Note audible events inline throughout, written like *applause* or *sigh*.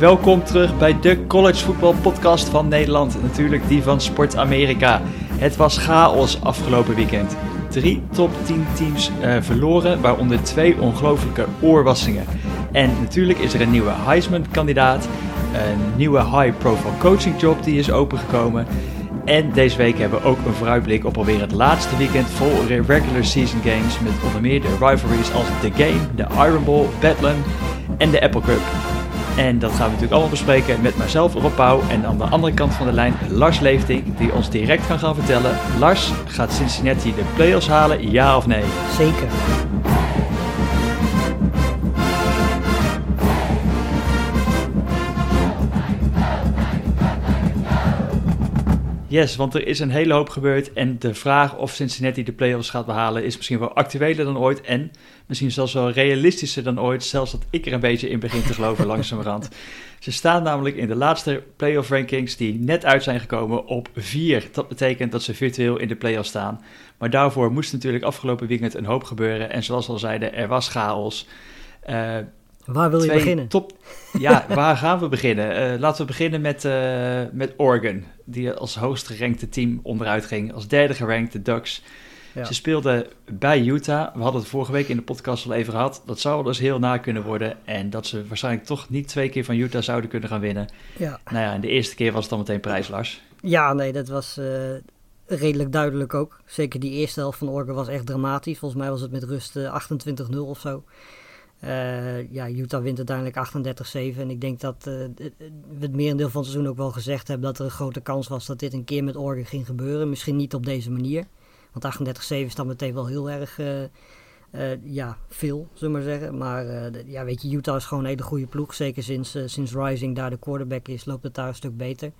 Welkom terug bij de College Football Podcast van Nederland. Natuurlijk die van Sport Amerika. Het was chaos afgelopen weekend. Drie top 10 teams uh, verloren, waaronder twee ongelooflijke oorwassingen. En natuurlijk is er een nieuwe Heisman-kandidaat, een nieuwe high-profile coaching job die is opengekomen. En deze week hebben we ook een vooruitblik op alweer het laatste weekend vol regular season games. Met onder meer de rivalries als The Game, de Iron Bowl, Bedlam en de Apple Cup. En dat gaan we natuurlijk allemaal bespreken met mijzelf, Rob Pauw. En aan de andere kant van de lijn Lars Leefting, die ons direct kan gaan vertellen. Lars, gaat Cincinnati de playoffs halen, ja of nee? Zeker. Yes, want er is een hele hoop gebeurd. En de vraag of Cincinnati de playoffs gaat behalen is misschien wel actueler dan ooit. En misschien zelfs wel realistischer dan ooit. Zelfs dat ik er een beetje in begin te geloven *laughs* langzamerhand. Ze staan namelijk in de laatste playoff rankings die net uit zijn gekomen op 4. Dat betekent dat ze virtueel in de playoffs staan. Maar daarvoor moest natuurlijk afgelopen weekend een hoop gebeuren. En zoals we al zeiden, er was chaos. Uh, Waar wil je beginnen? Top, ja, waar gaan we beginnen? Uh, laten we beginnen met, uh, met Oregon, die als hoogst gerankte team onderuit ging. Als derde gerankt, de Ducks. Ja. Ze speelden bij Utah. We hadden het vorige week in de podcast al even gehad. Dat zou wel dus heel na kunnen worden. En dat ze waarschijnlijk toch niet twee keer van Utah zouden kunnen gaan winnen. Ja. Nou ja, en de eerste keer was het dan meteen prijslars. Ja, nee, dat was uh, redelijk duidelijk ook. Zeker die eerste helft van Oregon was echt dramatisch. Volgens mij was het met rust 28-0 of zo. Uh, ja, Utah wint uiteindelijk 38-7. En ik denk dat uh, we het merendeel van het seizoen ook wel gezegd hebben dat er een grote kans was dat dit een keer met Oregon ging gebeuren. Misschien niet op deze manier. Want 38-7 is dan meteen wel heel erg uh, ja, veel, zullen we maar zeggen. Maar ja, weet je, Utah is gewoon een hele goede ploeg. Zeker sinds, sinds Rising daar de quarterback is, loopt het daar een stuk beter.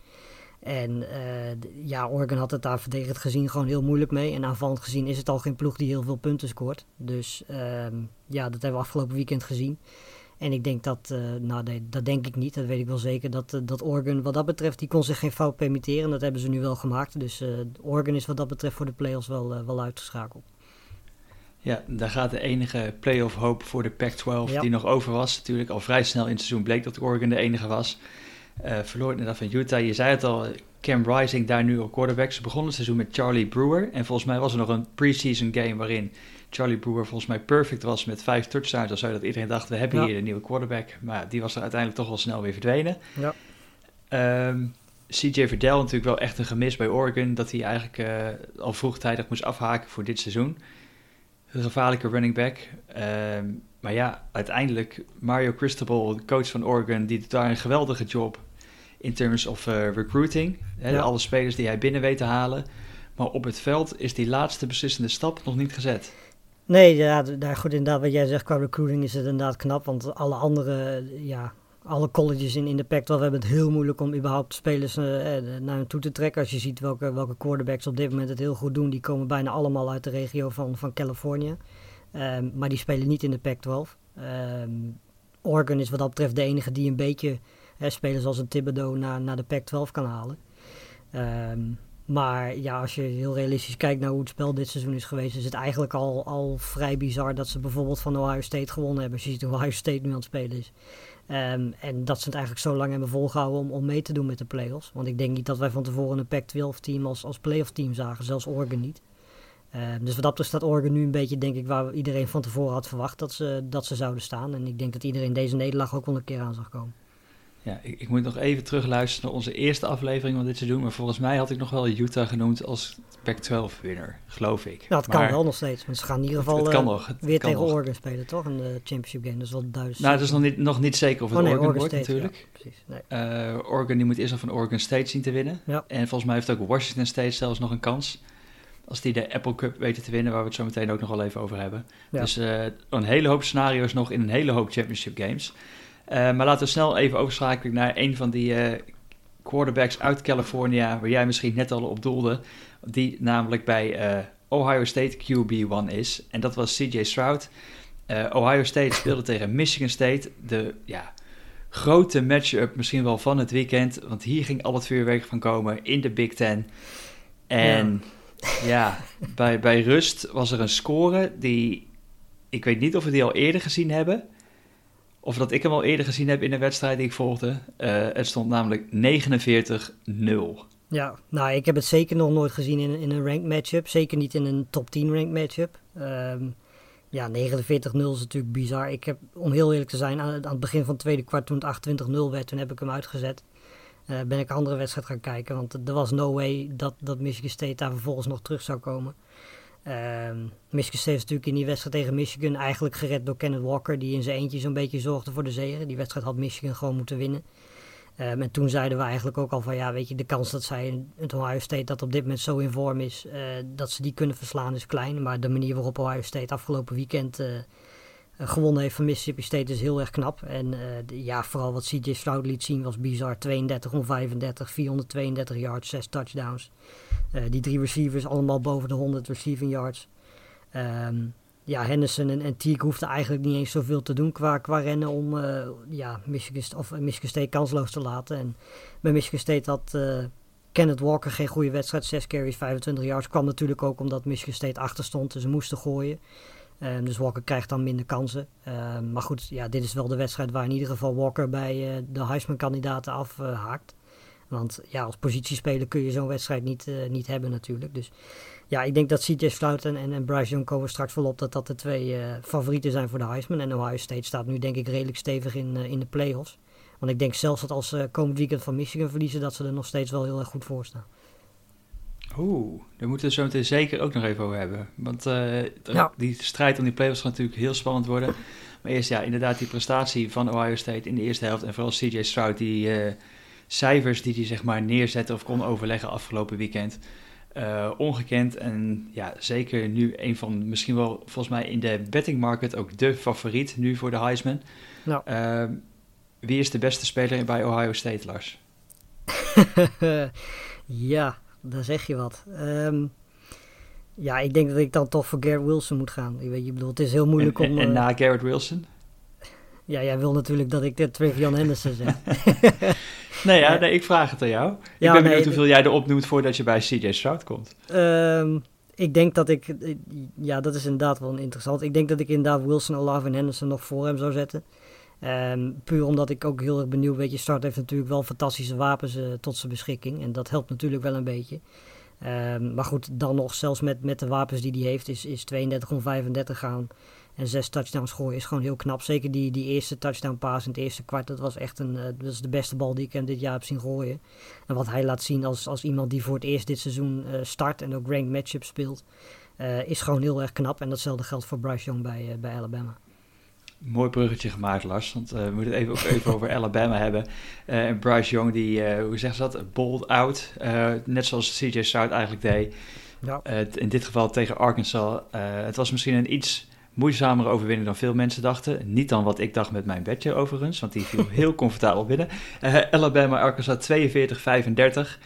En uh, ja, Oregon had het daar verdedigend gezien gewoon heel moeilijk mee. En aanvallend gezien is het al geen ploeg die heel veel punten scoort. Dus uh, ja, dat hebben we afgelopen weekend gezien. En ik denk dat, uh, nou nee, dat denk ik niet, dat weet ik wel zeker, dat, dat Oregon wat dat betreft, die kon zich geen fout permitteren. Dat hebben ze nu wel gemaakt. Dus Oregon is wat dat betreft voor de playoffs wel, wel uitgeschakeld. Ja, daar gaat de enige playoff hoop voor de Pac-12 die nog over was. Natuurlijk al vrij snel in het seizoen bleek dat Oregon de enige was. Uh, verloor inderdaad van Utah. Je zei het al, Cam Rising daar nu op quarterback. Ze begonnen het seizoen met Charlie Brewer. En volgens mij was er nog een preseason game waarin Charlie Brewer volgens mij perfect was met vijf touchdowns. Dan zou dat iedereen dacht, we hebben hier een nieuwe quarterback. Maar die was er uiteindelijk toch wel snel weer verdwenen. Ja. Um, ehm, CJ Verdell natuurlijk wel echt een gemis bij Oregon. Dat hij eigenlijk uh, al vroegtijdig moest afhaken voor dit seizoen. Een gevaarlijke running back. Um, maar ja, uiteindelijk Mario Cristobal, coach van Oregon, die doet daar een geweldige job in terms of uh, recruiting. Hè, Alle spelers die hij binnen weet te halen. Maar op het veld is die laatste beslissende stap nog niet gezet. Nee, ja, daar goed inderdaad wat jij zegt qua recruiting is het inderdaad knap. Want alle andere, ja, alle colleges in, in de Pac-12 hebben het heel moeilijk om überhaupt spelers uh, naar hen toe te trekken. Als je ziet welke, welke quarterbacks op dit moment het heel goed doen, die komen bijna allemaal uit de regio van, van Californië. Um, maar die spelen niet in de Pac-12. Um, ehm, Oregon is wat dat betreft de enige die een beetje hè, spelers als een Thibodeau naar, naar de Pac-12 kan halen. Um, maar ja, als je heel realistisch kijkt naar hoe het spel dit seizoen is geweest, is het eigenlijk al, al vrij bizar dat ze bijvoorbeeld van Ohio State gewonnen hebben. Als je ziet hoe Ohio State nu aan het spelen is. Um, en dat ze het eigenlijk zo lang hebben volgehouden om, om mee te doen met de playoffs. Want ik denk niet dat wij van tevoren een Pac-12 team als, als playoff team zagen, zelfs Oregon niet. Uh, dus wat dat betreft staat Oregon nu een beetje, denk ik, waar iedereen van tevoren had verwacht dat ze, dat ze zouden staan. En ik denk dat iedereen deze nederlaag ook wel een keer aan zag komen. Ja, ik, ik, moet nog even terugluisteren naar onze eerste aflevering van dit seizoen. Maar volgens mij had ik nog wel Utah genoemd als Pac-12-winner, geloof ik. Ja, dat kan wel nog steeds. Want ze gaan in ieder geval het, uh, weer tegen nog. Oregon spelen, toch? In de championship game. Dus wat duidelijk. Nou, het is nog niet, nog niet zeker of het oh, nee, Oregon, wordt natuurlijk. Ja, precies. Nee. Uh, Oregon die moet eerst nog van Oregon State zien te winnen. Ja. En volgens mij heeft ook Washington State zelfs nog een kans als die de Apple Cup weten te winnen, waar we het zo meteen ook nog wel even over hebben. Dus uh, een hele hoop scenario's nog in een hele hoop championship games. Uh, maar laten we snel even overschakelen naar een van die uh, quarterbacks uit California, waar jij misschien net al op doelde. Die namelijk bij Ohio State QB1 is. En dat was CJ Stroud. Ohio State speelde tegen Michigan State. De ja, grote matchup misschien wel van het weekend. Want hier ging al het vuurwerk van komen in de Big Ten. En... Ja, bij, bij rust was er een score die... Ik weet niet of we die al eerder gezien hebben. Of dat ik hem al eerder gezien heb in een wedstrijd die ik volgde. het stond namelijk 49-0. Ja, nou, ik heb het zeker nog nooit gezien in, in een ranked matchup. Zeker niet in een top 10 ranked matchup. Um, ja, 49-0 is natuurlijk bizar. Ik heb, om heel eerlijk te zijn, aan, het begin van het tweede kwart, toen het 28-0 werd, toen heb ik hem uitgezet. Uh, ben ik een andere wedstrijd gaan kijken, want er was no way dat, dat Michigan State daar vervolgens nog terug zou komen. Uh, Michigan State is natuurlijk in die wedstrijd tegen Michigan eigenlijk gered door Kenneth Walker, die in zijn eentje zo'n beetje zorgde voor de zege. Die wedstrijd had Michigan gewoon moeten winnen. Um, en toen zeiden we eigenlijk ook al van ja, weet je, de kans dat zij het Ohio State dat op dit moment zo in vorm is, uh, dat ze die kunnen verslaan is klein. Maar de manier waarop Ohio State afgelopen weekend uh, gewonnen heeft van Mississippi State is heel erg knap. En de, ja, vooral wat CJ Stroud liet zien was bizar. 32 om 35, 432 yards, 6 touchdowns. die drie receivers allemaal boven de 100 receiving yards. Um, ja, Henderson en, en Teague hoefden eigenlijk niet eens zoveel te doen qua, qua rennen om uh, ja, Michigan State kansloos te laten. En bij Michigan State had uh, Kenneth Walker geen goede wedstrijd. 6 carries, 25 yards. Kwam natuurlijk ook omdat Michigan State achter stond. Dus ze moesten gooien. Um, dus Walker krijgt dan minder kansen. Um, maar goed, ja, dit is wel de wedstrijd waar in ieder geval Walker bij uh, de Heisman-kandidaten afhaakt. Want ja, als positiespeler kun je zo'n wedstrijd niet, niet hebben natuurlijk. Dus ja, ik denk dat CJ Stroud en, en, Bryce Young komen straks volop dat dat de twee uh, favorieten zijn voor de Heisman. En Ohio State staat nu denk ik redelijk stevig in, uh, in de playoffs. Want ik denk zelfs dat als ze komend weekend van Michigan verliezen, dat ze er nog steeds wel heel erg goed voor staan. Oeh, daar moeten we zo meteen zeker ook nog even over hebben. Want uh, ja. die strijd om die playoffs gaat natuurlijk heel spannend worden. Maar eerst ja, inderdaad die prestatie van Ohio State in de eerste helft. En vooral CJ Stroud, die cijfers die hij zeg maar neerzette of kon overleggen afgelopen weekend. Uh, ongekend en ja, zeker nu een van misschien wel volgens mij in de betting market ook de favoriet nu voor de Heisman. Nou. Uh, wie is de beste speler bij Ohio State, Lars? *laughs* ja, daar zeg je wat. Um, ja, ik denk dat ik dan toch voor Garrett Wilson moet gaan. Ik weet, je bedoel, het is heel moeilijk en, om... En, en na Garrett Wilson? Ja, jij wil natuurlijk dat ik de Trevion Henderson zeg. *laughs* nee, ja, nee, ik vraag het aan jou. Ik ben benieuwd hoeveel jij erop noemt voordat je bij CJ Stroud komt. Um, ik denk dat ik... Ja, dat is inderdaad wel interessant. Ik denk dat ik inderdaad Wilson, Olave en Henderson nog voor hem zou zetten. Um, puur omdat ik ook heel erg benieuwd... Weet je, Start heeft natuurlijk wel fantastische wapens uh, tot zijn beschikking. En dat helpt natuurlijk wel een beetje. Um, maar goed, dan nog, zelfs met, met de wapens die hij heeft... is, is 32 om 35 gaan... En zes touchdowns gooien is gewoon heel knap. Zeker die, die eerste touchdown pass in het eerste kwart. Dat was echt een, uh, dat is de beste bal die ik hem dit jaar heb zien gooien. En wat hij laat zien als, als iemand die voor het eerst dit seizoen uh, start en ook ranked matchup speelt. Is gewoon heel erg knap. En datzelfde geldt voor Bryce Young bij, bij Alabama. Mooi bruggetje gemaakt, Lars. Want we moeten het even, ook even over *laughs* Alabama hebben. en Bryce Young, die, hoe zeggen ze dat? Bold out. net zoals CJ Stroud eigenlijk deed. Ja. in dit geval tegen Arkansas. het was misschien een iets moeizamere overwinning dan veel mensen dachten. Niet dan wat ik dacht met mijn bedje overigens, want die viel *laughs* heel comfortabel binnen. Alabama Arkansas 42-35.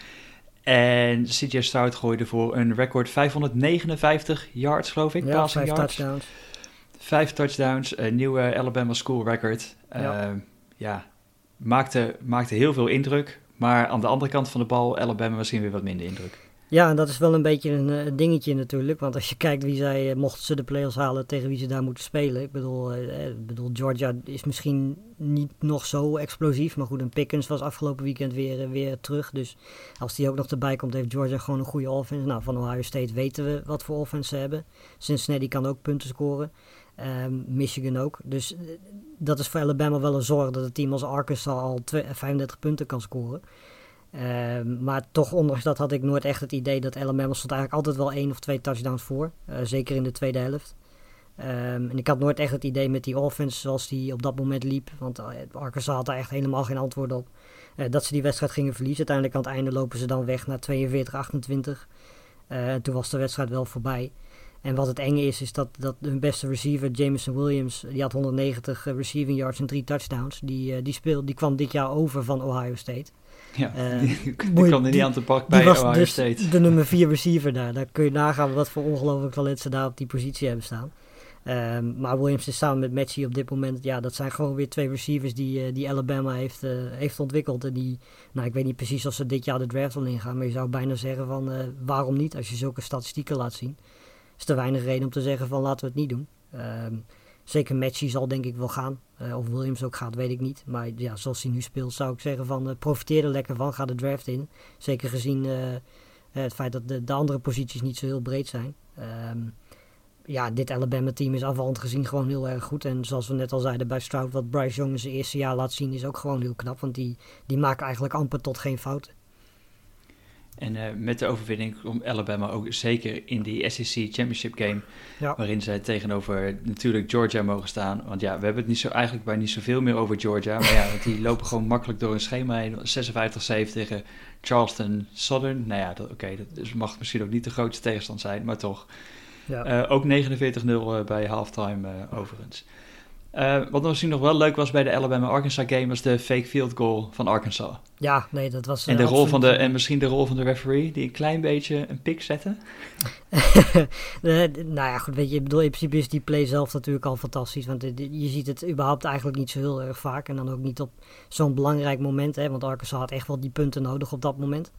En CJ Stroud gooide voor een record 559 yards, geloof ik. Ja, vijf yards. touchdowns. Vijf touchdowns, een nieuwe Alabama school record. ja, uh, ja maakte, maakte heel veel indruk. Maar aan de andere kant van de bal, Alabama misschien weer wat minder indruk. Ja, en dat is wel een beetje een, uh, dingetje natuurlijk. Want als je kijkt wie zij, uh, mochten ze de playoffs halen, tegen wie ze daar moeten spelen. Ik bedoel, uh, ik bedoel Georgia is misschien niet nog zo explosief. Maar goed, een Pickens was afgelopen weekend weer, weer terug. Dus als die ook nog erbij komt, heeft Georgia gewoon een goede offense. Nou, van Ohio State weten we wat voor offense ze hebben. Cincinnati kan ook punten scoren. Um, Michigan ook. Dus dat is voor Alabama wel een zorg dat het team als Arkansas al 35 punten kan scoren. Um, maar toch, ondanks dat had ik nooit echt het idee dat Alabama stond eigenlijk altijd wel één of twee touchdowns voor. Uh, zeker in de tweede helft. Um, en ik had nooit echt het idee met die offense zoals die op dat moment liep. Want Arkansas had daar echt helemaal geen antwoord op. Dat ze die wedstrijd gingen verliezen. Uiteindelijk aan het einde lopen ze dan weg naar 42-28. en toen was de wedstrijd wel voorbij. En wat het enge is, is dat, dat hun beste receiver, Jameson Williams, die had 190 receiving yards en drie touchdowns. Die, die, speel, die kwam dit jaar over van Ohio State. Ja, uh, die, die *laughs* kwam er niet aan te pak bij Ohio dus State. de nummer *laughs* 4 receiver daar. Daar kun je nagaan wat voor ongelooflijk talent ze daar op die positie hebben staan. Um, maar Williams is samen met Matchy op dit moment, ja, dat zijn gewoon weer twee receivers die, uh, die Alabama heeft, heeft ontwikkeld. En die, nou, ik weet niet precies of ze dit jaar de draft wil ingaan, maar je zou bijna zeggen van waarom niet als je zulke statistieken laat zien. Is te weinig reden om te zeggen van laten we het niet doen. Um, Zeker Matchy zal denk ik wel gaan. of Williams ook gaat, weet ik niet. Maar ja, zoals hij nu speelt, zou ik zeggen van profiteer er lekker van. Ga de draft in. Zeker gezien het feit dat de, de, andere posities niet zo heel breed zijn. Ehm, ja, dit Alabama-team is afvallend gezien gewoon heel erg goed. En zoals we net al zeiden bij Stroud, wat Bryce Young in zijn eerste jaar laat zien, is ook gewoon heel knap. Want die, die maken eigenlijk amper tot geen fouten. En uh, met de overwinning komt Alabama ook zeker in die SEC Championship game. Ja. Waarin zij tegenover natuurlijk Georgia mogen staan. Want ja, we hebben het niet zo, eigenlijk bij niet zoveel meer over Georgia. Maar ja, want die lopen gewoon makkelijk door een schema heen. 56-7 tegen Charleston Southern. Nou ja, oké, okay, dat mag misschien ook niet de grootste tegenstand zijn, maar toch. Ja. Uh, ook 49-0 uh, bij halftime uh, overigens. Uh, wat misschien nog wel leuk was bij de Alabama-Arkansas game was de fake field goal van Arkansas. Ja, nee, dat was. En, de rol van de, en misschien de rol van de referee, die een klein beetje een pik zette. *laughs* nou ja, goed, weet je, bedoel, in principe is die play zelf natuurlijk al fantastisch. Want je ziet het überhaupt eigenlijk niet zo heel erg vaak. En dan ook niet op zo'n belangrijk moment, hè, want Arkansas had echt wel die punten nodig op dat moment.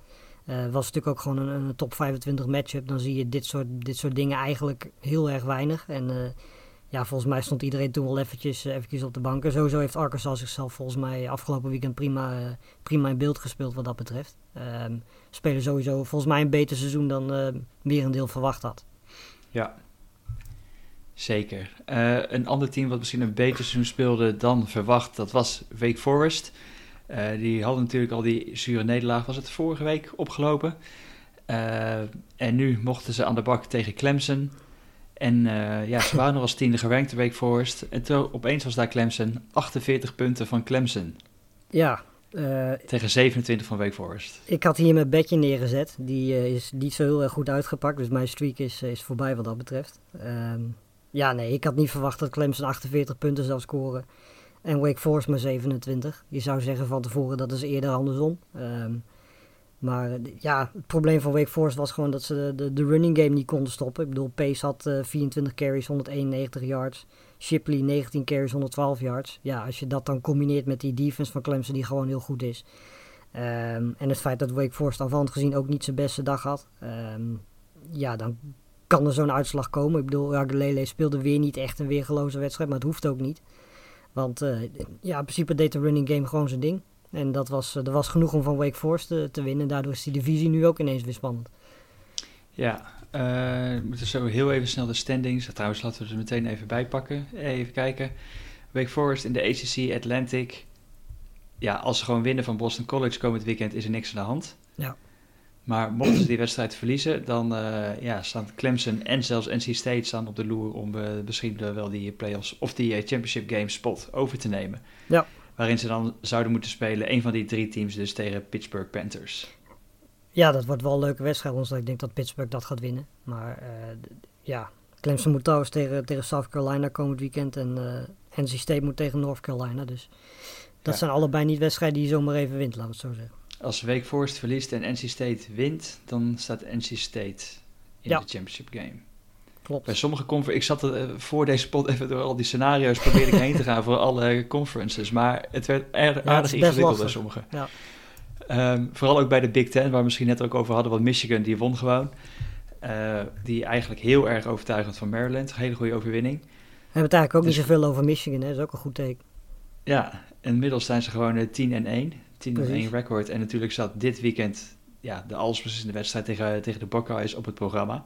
Uh, was natuurlijk ook gewoon een, een top 25 matchup. Dan zie je dit soort, dit soort dingen eigenlijk heel erg weinig. En uh, ja, volgens mij stond iedereen toen wel eventjes, eh, eventjes op de bank. En sowieso heeft Arkansas zichzelf volgens mij afgelopen weekend prima, prima in beeld gespeeld wat dat betreft. Um, spelen sowieso volgens mij een beter seizoen dan uh, weer een deel verwacht had. Ja, zeker. een ander team wat misschien een beter seizoen speelde dan verwacht, dat was Wake Forest. Die hadden natuurlijk al die zure nederlaag, was het vorige week, opgelopen. En nu mochten ze aan de bak tegen Clemson. En uh, ja, ze waren nog als tiende gerankt de week Forest. En toen opeens was daar Clemson 48 punten van Clemson. Ja. tegen 27 van Wake Forest. Ik had hier mijn bedje neergezet. Die is niet zo heel erg goed uitgepakt. Dus mijn streak is, is voorbij wat dat betreft. Ehm, ja, nee, ik had niet verwacht dat Clemson 48 punten zou scoren. En Wake Forest maar 27. Je zou zeggen van tevoren dat is eerder andersom. Um, maar ja, het probleem van Wake Forest was gewoon dat ze de, de, running game niet konden stoppen. Ik bedoel, Pace had uh, 24 carries, 191 yards. Shipley 19 carries, 112 yards. Ja, als je dat dan combineert met die defense van Clemson die gewoon heel goed is. Um, en het feit dat Wake Forest aanvallend gezien ook niet zijn beste dag had. Um, ja, dan kan er zo'n uitslag komen. Ik bedoel, Ragalele speelde weer niet echt een weergeloze wedstrijd, maar het hoeft ook niet. Want uh, ja, in principe deed de running game gewoon zijn ding. En dat was, uh, er was genoeg om van Wake Forest te, te, winnen. Daardoor is die divisie nu ook ineens weer spannend. Ja, uh, we moeten zo heel even snel de standings. Trouwens, laten we er meteen even bij pakken. Even kijken. Wake Forest in de ACC Atlantic. Ja, als ze gewoon winnen van Boston College komend weekend is er niks aan de hand. Ja. Maar mochten ze die wedstrijd verliezen, dan uh, ja, staan Clemson en zelfs NC State staan op de loer om uh, misschien wel die playoffs of die championship game spot over te nemen. Ja. Waarin ze dan zouden moeten spelen, een van die drie teams dus tegen Pittsburgh Panthers. Ja, dat wordt wel een leuke wedstrijd, want ik denk dat Pittsburgh dat gaat winnen. Maar ja, Clemson moet trouwens tegen, tegen South Carolina komend weekend en NC State moet tegen North Carolina. Dus dat ja. zijn allebei niet wedstrijden die je zomaar even wint, laten we het zo zeggen als Wake Forest verliest en NC State wint, dan staat NC State in de championship game. Klopt. Bij sommige conferences, ik zat er, uh, voor deze pot even door al die scenario's probeerde ik heen te gaan voor alle conferences, maar het werd erg, ja, aardig ingewikkeld bij sommige. Ja. Um, vooral ook bij de Big Ten, waar we misschien net ook over hadden, want Michigan die won gewoon. Uh, die eigenlijk heel erg overtuigend van Maryland, hele goede overwinning. We hebben het eigenlijk ook dus, niet zoveel over Michigan, hè? dat is ook een goed teken. Ja, inmiddels zijn ze gewoon 10 en 1. 10-1 record. En natuurlijk zat dit weekend ja, de allesbeslissende wedstrijd tegen, tegen de Buckeyes op het programma.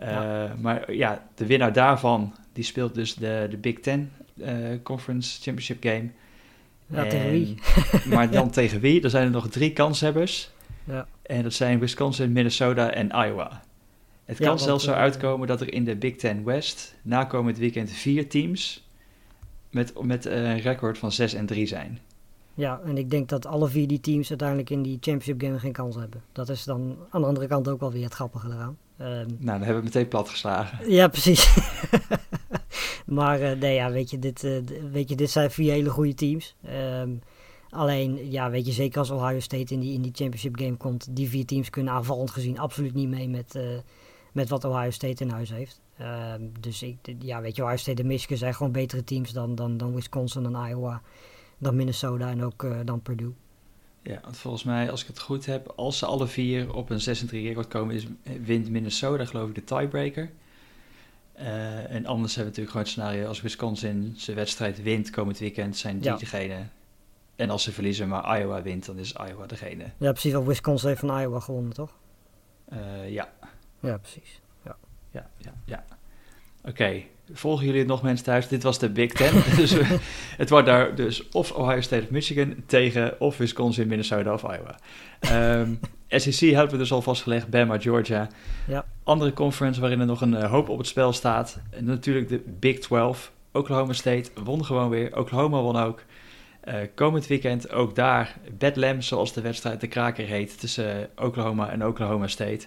Uh, Maar ja, de winnaar daarvan, die speelt dus de, de Big Ten uh, Conference Championship Game. Ja, en, tegen wie? *laughs* maar dan tegen wie? Er zijn er nog drie kanshebbers. Ja. En dat zijn Wisconsin, Minnesota en Iowa. Het kan zelfs zo uh, uitkomen dat er in de Big Ten West na komend weekend vier teams met, met een record van 6 en 3 zijn. Ja, en ik denk dat alle vier die teams uiteindelijk in die championship game geen kans hebben. Dat is dan aan de andere kant ook wel weer het grappige eraan. Um, nou, dan hebben we het meteen plat geslagen. Ja, precies. *laughs* maar uh, nee, ja, weet je, dit, uh, weet je, dit zijn vier hele goede teams. Um, alleen, ja, weet je, zeker als Ohio State in die, in die championship game komt, die vier teams kunnen aanvallend gezien absoluut niet mee met, uh, met wat Ohio State in huis heeft. Um, dus ik, ja, weet je, Ohio State en Michigan zijn gewoon betere teams dan, dan, dan Wisconsin en Iowa dan Minnesota en ook uh, dan Purdue. Ja, want volgens mij, als ik het goed heb, als ze alle vier op een 6-3 record komen, is, wint Minnesota geloof ik de tiebreaker. Uh, en anders hebben we natuurlijk gewoon het scenario als Wisconsin zijn wedstrijd wint komend weekend, zijn die degene. En als ze verliezen, maar Iowa wint, dan is Iowa degene. Ja, precies. Of Wisconsin heeft van Iowa gewonnen, toch? Uh, ja. Ja, precies. Ja, ja, ja. ja. Oké, volgen jullie nog mensen thuis? Dit was de Big Ten. *laughs* dus het wordt daar dus of Ohio State of Michigan tegen of Wisconsin, Minnesota of Iowa. Um, ehm, *laughs* SEC hebben we dus al vastgelegd, Bama, Georgia. Ja. Andere conference waarin er nog een uh, hoop op het spel staat. En natuurlijk de Big 12. Oklahoma State won gewoon weer. Oklahoma won ook. Uh, komend weekend ook daar Bedlam, zoals de wedstrijd de kraker heet, tussen Oklahoma en Oklahoma State.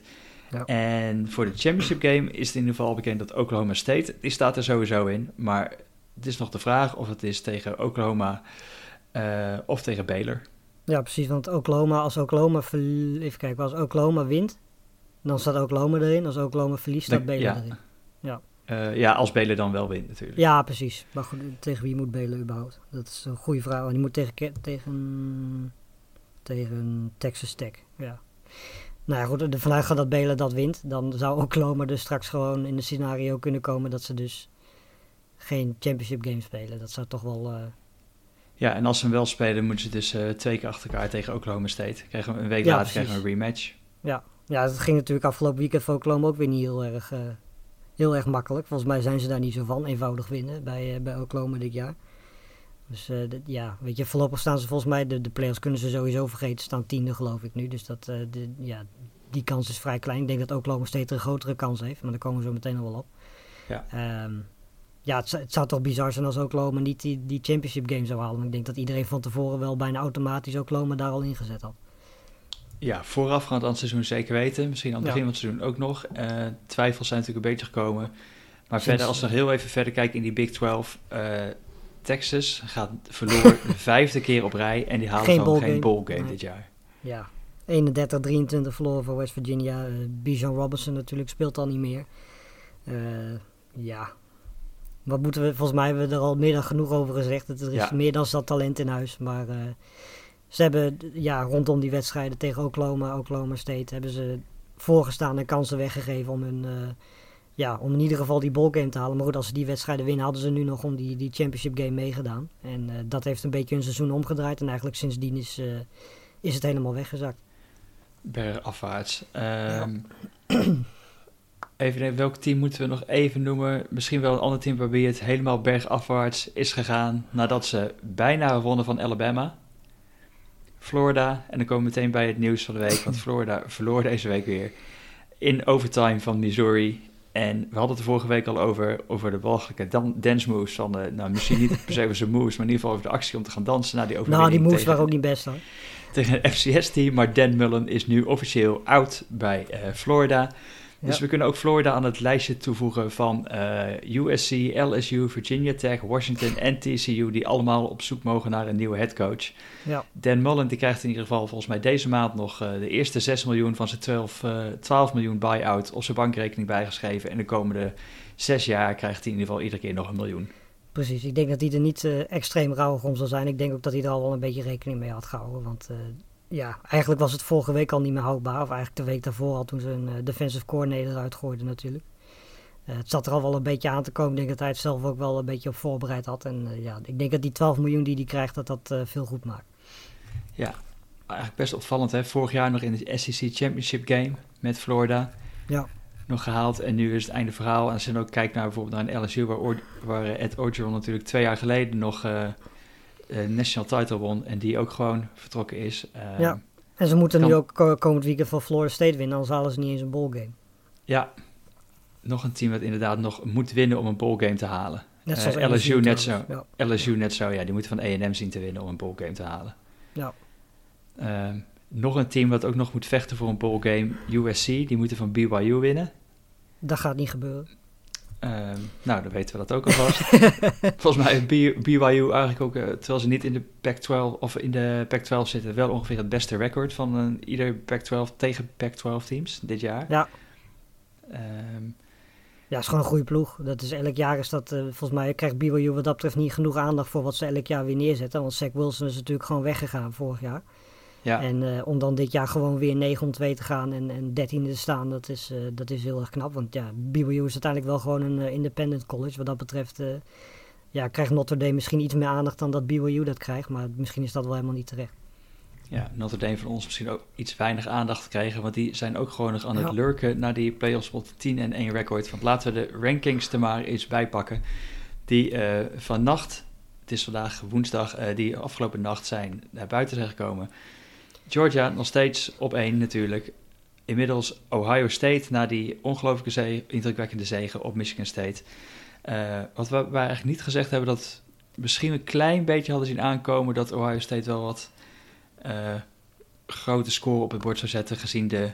Ja. En voor de championship game is het in ieder geval bekend dat Oklahoma State, die staat er sowieso in. Maar het is nog de vraag of het is tegen Oklahoma uh, of tegen Baylor. Ja, precies. Want Oklahoma, als Oklahoma, even kijken, als Oklahoma wint, dan staat Oklahoma erin. Als Oklahoma verliest, staat Baylor ja. erin. Ja. Uh, ja, als Baylor dan wel wint natuurlijk. Ja, precies. Maar goed, tegen wie moet Baylor überhaupt? Dat is een goede vraag. Die moet tegen, tegen, tegen Texas Tech, ja. Nou ja, goed, vanuit gaat dat Belen dat wint. Dan zou Oklahoma dus straks gewoon in een scenario kunnen komen dat ze dus geen championship game spelen. Dat zou toch wel... Uh... Ja, en als ze hem wel spelen, moeten ze dus uh, twee keer achter elkaar tegen Oklahoma State. Krijgen we een week later krijgen we een rematch. Ja. ja, dat ging natuurlijk afgelopen weekend voor Oklahoma ook weer niet heel erg, uh, heel erg makkelijk. Volgens mij zijn ze daar niet zo van, eenvoudig winnen bij, bij Oklahoma dit jaar. Dus uh, ja, weet je, voorlopig staan ze volgens mij, de, de players kunnen ze sowieso vergeten, staan tiende geloof ik nu. Dus dat, uh, de, ja, die kans is vrij klein. Ik denk dat Oklahoma steeds een grotere kans heeft, maar daar komen we zo meteen nog wel op. Ja, um, ja het, het, zou toch bizar zijn als Oklahoma niet die, die championship game zou halen. Ik denk dat iedereen van tevoren wel bijna automatisch Oklahoma daar al ingezet had. Ja, voorafgaand aan het seizoen zeker weten. Misschien aan het begin van het seizoen ook nog. Uh, twijfels zijn natuurlijk een beetje gekomen. Maar verder, als we nog heel even verder kijken in die Big 12... Texas gaat verloren de *laughs* vijfde keer op rij en die halen geen gewoon geen ballgame dit jaar. Ja, 31-23 verloren voor West Virginia. Uh, Bijan Robinson natuurlijk speelt al niet meer. Uh, ja, wat moeten we, volgens mij hebben we er al meer dan genoeg over gezegd. Er is meer dan dat talent in huis, maar uh, ze hebben ja, rondom die wedstrijden tegen Oklahoma, Oklahoma State, hebben ze voorgestaan en kansen weggegeven om hun ja, om in ieder geval die ballgame te halen. Maar goed, als ze die wedstrijden winnen, hadden ze nu nog om die, die championship game meegedaan. En uh, dat heeft een beetje hun seizoen omgedraaid. En eigenlijk sindsdien is, uh, is het helemaal weggezakt. Bergafwaarts. Um, even welk team moeten we nog even noemen? Misschien wel een ander team waarbij het helemaal bergafwaarts is gegaan nadat ze bijna wonnen van Alabama. Florida. En dan komen we meteen bij het nieuws van de week. Want *laughs* Florida verloor deze week weer in overtime van Missouri. En we hadden het de vorige week al over, over de walgelijke dan, dance moves. Van de, nou, misschien niet per se zijn moves, maar in ieder geval over de actie om te gaan dansen. naar die nou, die moves waren ook niet best hoor. Tegen een FCS-team, maar Dan Mullen is nu officieel out bij uh, Florida. Dus we kunnen ook Florida aan het lijstje toevoegen van uh, eh, USC, LSU, Virginia Tech, Washington en TCU, die allemaal op zoek mogen naar een nieuwe headcoach. Ja. Dan Mullen die krijgt in ieder geval volgens mij deze maand nog uh, de eerste 6 miljoen van zijn 12, uh, 12 miljoen buy-out op zijn bankrekening bijgeschreven. En de komende zes jaar krijgt hij in ieder geval iedere keer nog een miljoen. Precies, ik denk dat hij er niet extreem rauwig om zal zijn. Ik denk ook dat hij er al wel een beetje rekening mee had gehouden. Want ja, eigenlijk was het vorige week al niet meer houdbaar. Of eigenlijk de week daarvoor al toen ze een uh, defensive coordinator uitgooiden natuurlijk. Uh, het zat er al wel een beetje aan te komen. Ik denk dat hij het zelf ook wel een beetje op voorbereid had. En uh, ja, ik denk dat die 12 miljoen die hij krijgt, dat dat veel goed maakt. Ja, eigenlijk best opvallend hè. Vorig jaar nog in de SEC Championship game met Florida. Ja. Nog gehaald en nu is het einde verhaal. En als je dan ook kijkt naar bijvoorbeeld naar een LSU, waar, waar Ed Orgeron natuurlijk twee jaar geleden nog national title won en die ook gewoon vertrokken is. Uh, ja, en ze moeten nu ook komend weekend van Florida State winnen, anders halen ze niet eens een ballgame. Ja, nog een team dat inderdaad nog moet winnen om een ballgame te halen. Net zoals uh, LSU, net zo. Ja. LSU net zo, ja, die moeten van A&M zien te winnen om een ballgame te halen. Ja. Ehm, nog een team wat ook nog moet vechten voor een ballgame, USC, die moeten van BYU winnen. Dat gaat niet gebeuren. Uh, nou, dan weten we dat ook alvast. *laughs* Volgens mij heeft BYU eigenlijk ook, uh, terwijl ze niet in de Pac-12 of in de Pac-12 zitten, wel ongeveer het beste record van uh, ieder Pac-12 tegen Pac-12 teams dit jaar. Ja. Um, ja, het is gewoon een goede ploeg. Dat is elk jaar is dat, uh, volgens mij krijgt BYU wat dat betreft niet genoeg aandacht voor wat ze elk jaar weer neerzetten. Want Zach Wilson is natuurlijk gewoon weggegaan vorig jaar. Ja. En om dan dit jaar gewoon weer 9 om 2 te gaan en, en 13 te staan, dat is, dat is heel erg knap. Want ja, BYU is uiteindelijk wel gewoon een independent college. Wat dat betreft ja, krijgt Notre Dame misschien iets meer aandacht dan dat BYU dat krijgt. Maar misschien is dat wel helemaal niet terecht. Ja, Notre Dame van ons misschien ook iets weinig aandacht krijgen. Want die zijn ook gewoon nog aan het lurken naar die playoffs spot 10 en 1 record. Want laten we de rankings er maar eens bijpakken. Die uh, vannacht, het is vandaag woensdag, uh, die afgelopen nacht zijn naar buiten zijn gekomen. Georgia nog steeds op 1 natuurlijk. Inmiddels Ohio State na die ongelooflijke zee, indrukwekkende zegen op Michigan State. Uh, wat we, we eigenlijk niet gezegd hebben, dat misschien een klein beetje hadden zien aankomen dat Ohio State wel wat uh, grote score op het bord zou zetten, gezien de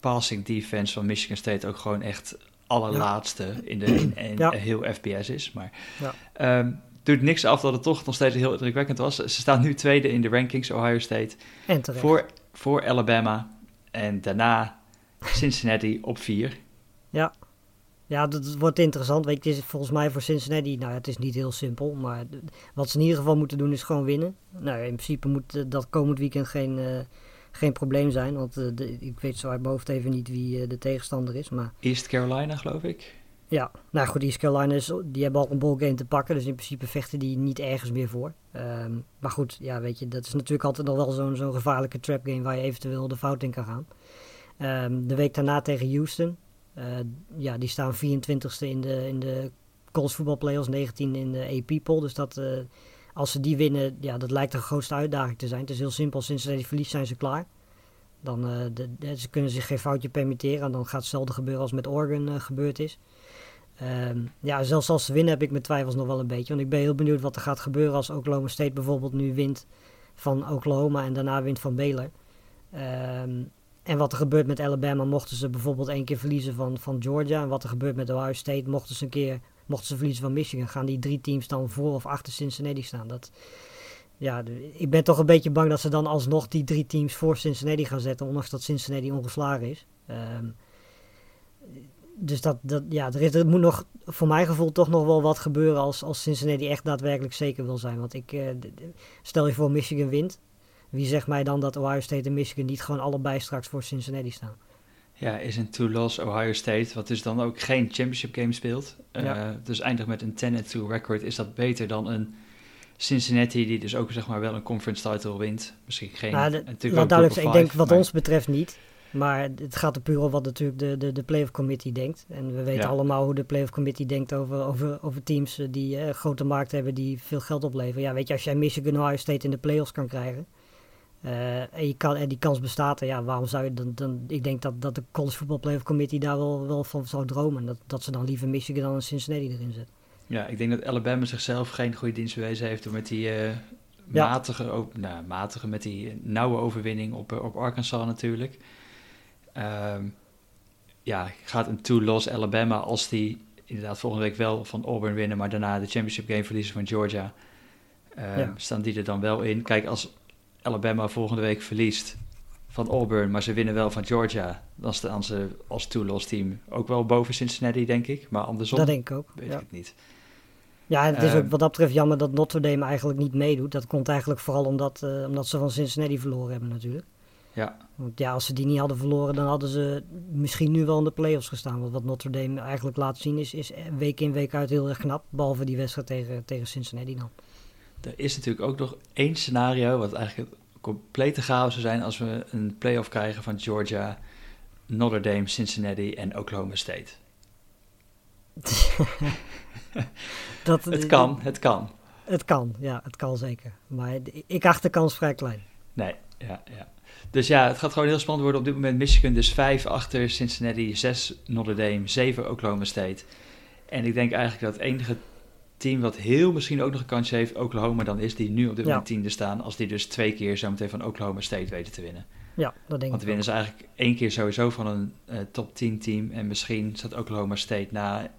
passing defense van Michigan State ook gewoon echt allerlaatste in, de, in, heel FBS is. Maar ja. um, doet niks af dat het toch nog steeds heel indrukwekkend was. Ze staan nu tweede in de rankings, Ohio State. En voor, voor Alabama. En daarna Cincinnati op vier. Ja. Ja, dat wordt interessant. Weet je, volgens mij voor Cincinnati, nou het is niet heel simpel, maar wat ze in ieder geval moeten doen is gewoon winnen. Nou, in principe moet eh, dat komend weekend geen, uh, geen probleem zijn, want uh, de, ik weet zo uit mijn hoofd even niet wie uh, de tegenstander is. Maar... East Carolina, geloof ik. Ja, nou goed, East Carolina is, die hebben al een ballgame te pakken, dus in principe vechten die niet ergens meer voor. Um, maar goed, ja, weet je, dat is natuurlijk altijd nog wel zo'n zo'n gevaarlijke trap game waar je eventueel de fout in kan gaan. Um, de week daarna tegen Houston. Uh, ja, die staan 24ste in de, in de college voetbal playoffs, 19 in de AP-poll. Dus dat, uh, als ze die winnen, ja, dat lijkt de grootste uitdaging te zijn. Het is heel simpel, sinds ze die verlies zijn ze klaar. Dan de, ze kunnen zich geen foutje permitteren. En dan gaat hetzelfde gebeuren als met Oregon gebeurd is. Um, ja, zelfs als ze winnen heb ik mijn twijfels nog wel een beetje. Want ik ben heel benieuwd wat er gaat gebeuren als Oklahoma State bijvoorbeeld nu wint van Oklahoma en daarna wint van Baylor. Um, en wat er gebeurt met Alabama mochten ze bijvoorbeeld één keer verliezen van, van Georgia. En wat er gebeurt met Ohio State mochten ze een keer mochten ze verliezen van Michigan. Gaan die drie teams dan voor of achter Cincinnati staan? Dat, ja, ik ben toch een beetje bang dat ze dan alsnog die drie teams voor Cincinnati gaan zetten. Ondanks dat Cincinnati ongeslagen is. Um, dus dat, dat, ja, er, is, er moet nog voor mijn gevoel toch nog wel wat gebeuren als, als Cincinnati echt daadwerkelijk zeker wil zijn. Want ik, uh, stel je voor Michigan wint, wie zegt mij dan dat Ohio State en Michigan niet gewoon allebei straks voor Cincinnati staan? Ja, is een two-loss Ohio State, wat dus dan ook geen championship game speelt. Uh, dus eindigt met een 10-2 record. Is dat beter dan een Cincinnati, die dus ook zeg maar wel een conference title wint? Misschien geen. Nou, natuurlijk duidelijk, ik denk wat ons betreft niet. Maar het gaat er puur om wat natuurlijk de, de, de playoff committee denkt. En we weten allemaal hoe de playoff committee denkt over, over, over teams eh, die uh, grote markt hebben, die veel geld opleveren. Ja, weet je, als jij Michigan Ohio State in de playoffs kan krijgen, uh, en, je kan, en die kans bestaat er, ja, waarom zou je dan, dan... Ik denk dat, dat de College Football Playoff Committee daar wel, wel van zou dromen. Dat, dat ze dan liever Michigan dan een Cincinnati erin zetten. Ja, ik denk dat Alabama zichzelf geen goede dienst bewezen heeft door met die uh, matige, nou, matige, met die nauwe overwinning op, op Arkansas natuurlijk. Um, ja, gaat een two-loss Alabama als die inderdaad volgende week wel van Auburn winnen, maar daarna de championship game verliezen van Georgia. Uh, ja. Staan die er dan wel in? Kijk, als Alabama volgende week verliest van Auburn, maar ze winnen wel van Georgia, dan staan ze als two-loss team ook wel boven Cincinnati, denk ik. Maar andersom dat denk ik ook. weet ja. ik het niet. Ja, het is ook ehm, wat dat betreft jammer dat Notre Dame eigenlijk niet meedoet. Dat komt eigenlijk vooral omdat, uh, omdat ze van Cincinnati verloren hebben natuurlijk. Ja. Want ja, als ze die niet hadden verloren, dan hadden ze misschien nu wel in de playoffs gestaan. Want wat Notre Dame eigenlijk laat zien is, is week in week uit heel erg knap. Behalve die wedstrijd tegen, tegen Cincinnati dan. Er is natuurlijk ook nog één scenario, wat eigenlijk complete chaos zou zijn als we een playoff krijgen van Georgia, Notre Dame, Cincinnati en Oklahoma State. *laughs* dat, het kan, het kan. Het kan, ja, het kan zeker. Maar ik acht de kans vrij klein. Nee, ja, ja. Dus ja, het gaat gewoon heel spannend worden. Op dit moment Michigan dus 5 achter Cincinnati, 6 Notre Dame, 7 Oklahoma State. En ik denk eigenlijk dat het enige team wat heel misschien ook nog een kansje heeft, Oklahoma dan is, die nu op dit moment tiende staan, als die dus twee keer zo meteen van Oklahoma State weten te winnen. Ja, dat denk Want ik winnen ze eigenlijk één keer sowieso van een uh, top 10 team en misschien staat Oklahoma State na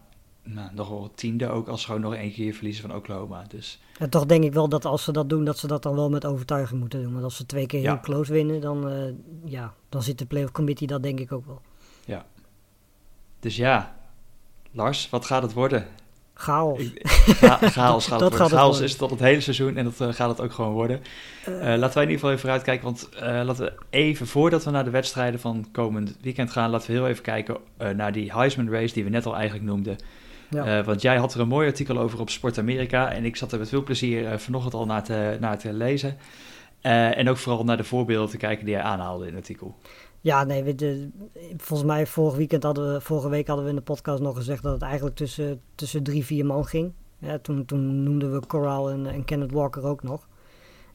nou, nog wel tiende ook als ze gewoon nog één keer verliezen van Oklahoma. Dus. En toch denk ik wel dat als ze dat doen, dat ze dat dan wel met overtuiging moeten doen. Want als ze twee keer heel close winnen, dan, uh, ja, dan zit de playoff committee dat denk ik ook wel. Ja. Dus ja, Lars, wat gaat het worden? Chaos. Ga, *laughs* chaos gaat het Chaos is het al het hele seizoen en dat gaat het ook gewoon worden. laten wij in ieder geval even vooruitkijken, want laten we even voordat we naar de wedstrijden van komend weekend gaan, laten we heel even kijken naar die Heisman Race die we net al eigenlijk noemden. Ja. want jij had er een mooi artikel over op Sport Amerika en ik zat er met veel plezier vanochtend al naar te, naar te lezen. en ook vooral naar de voorbeelden te kijken die jij aanhaalde in het artikel. Ja, nee, we, de, volgens mij vorig weekend hadden we, vorige week hadden we in de podcast nog gezegd dat het eigenlijk tussen, tussen drie, vier man ging. Ja, toen, toen noemden we Coral en, en Kenneth Walker ook nog.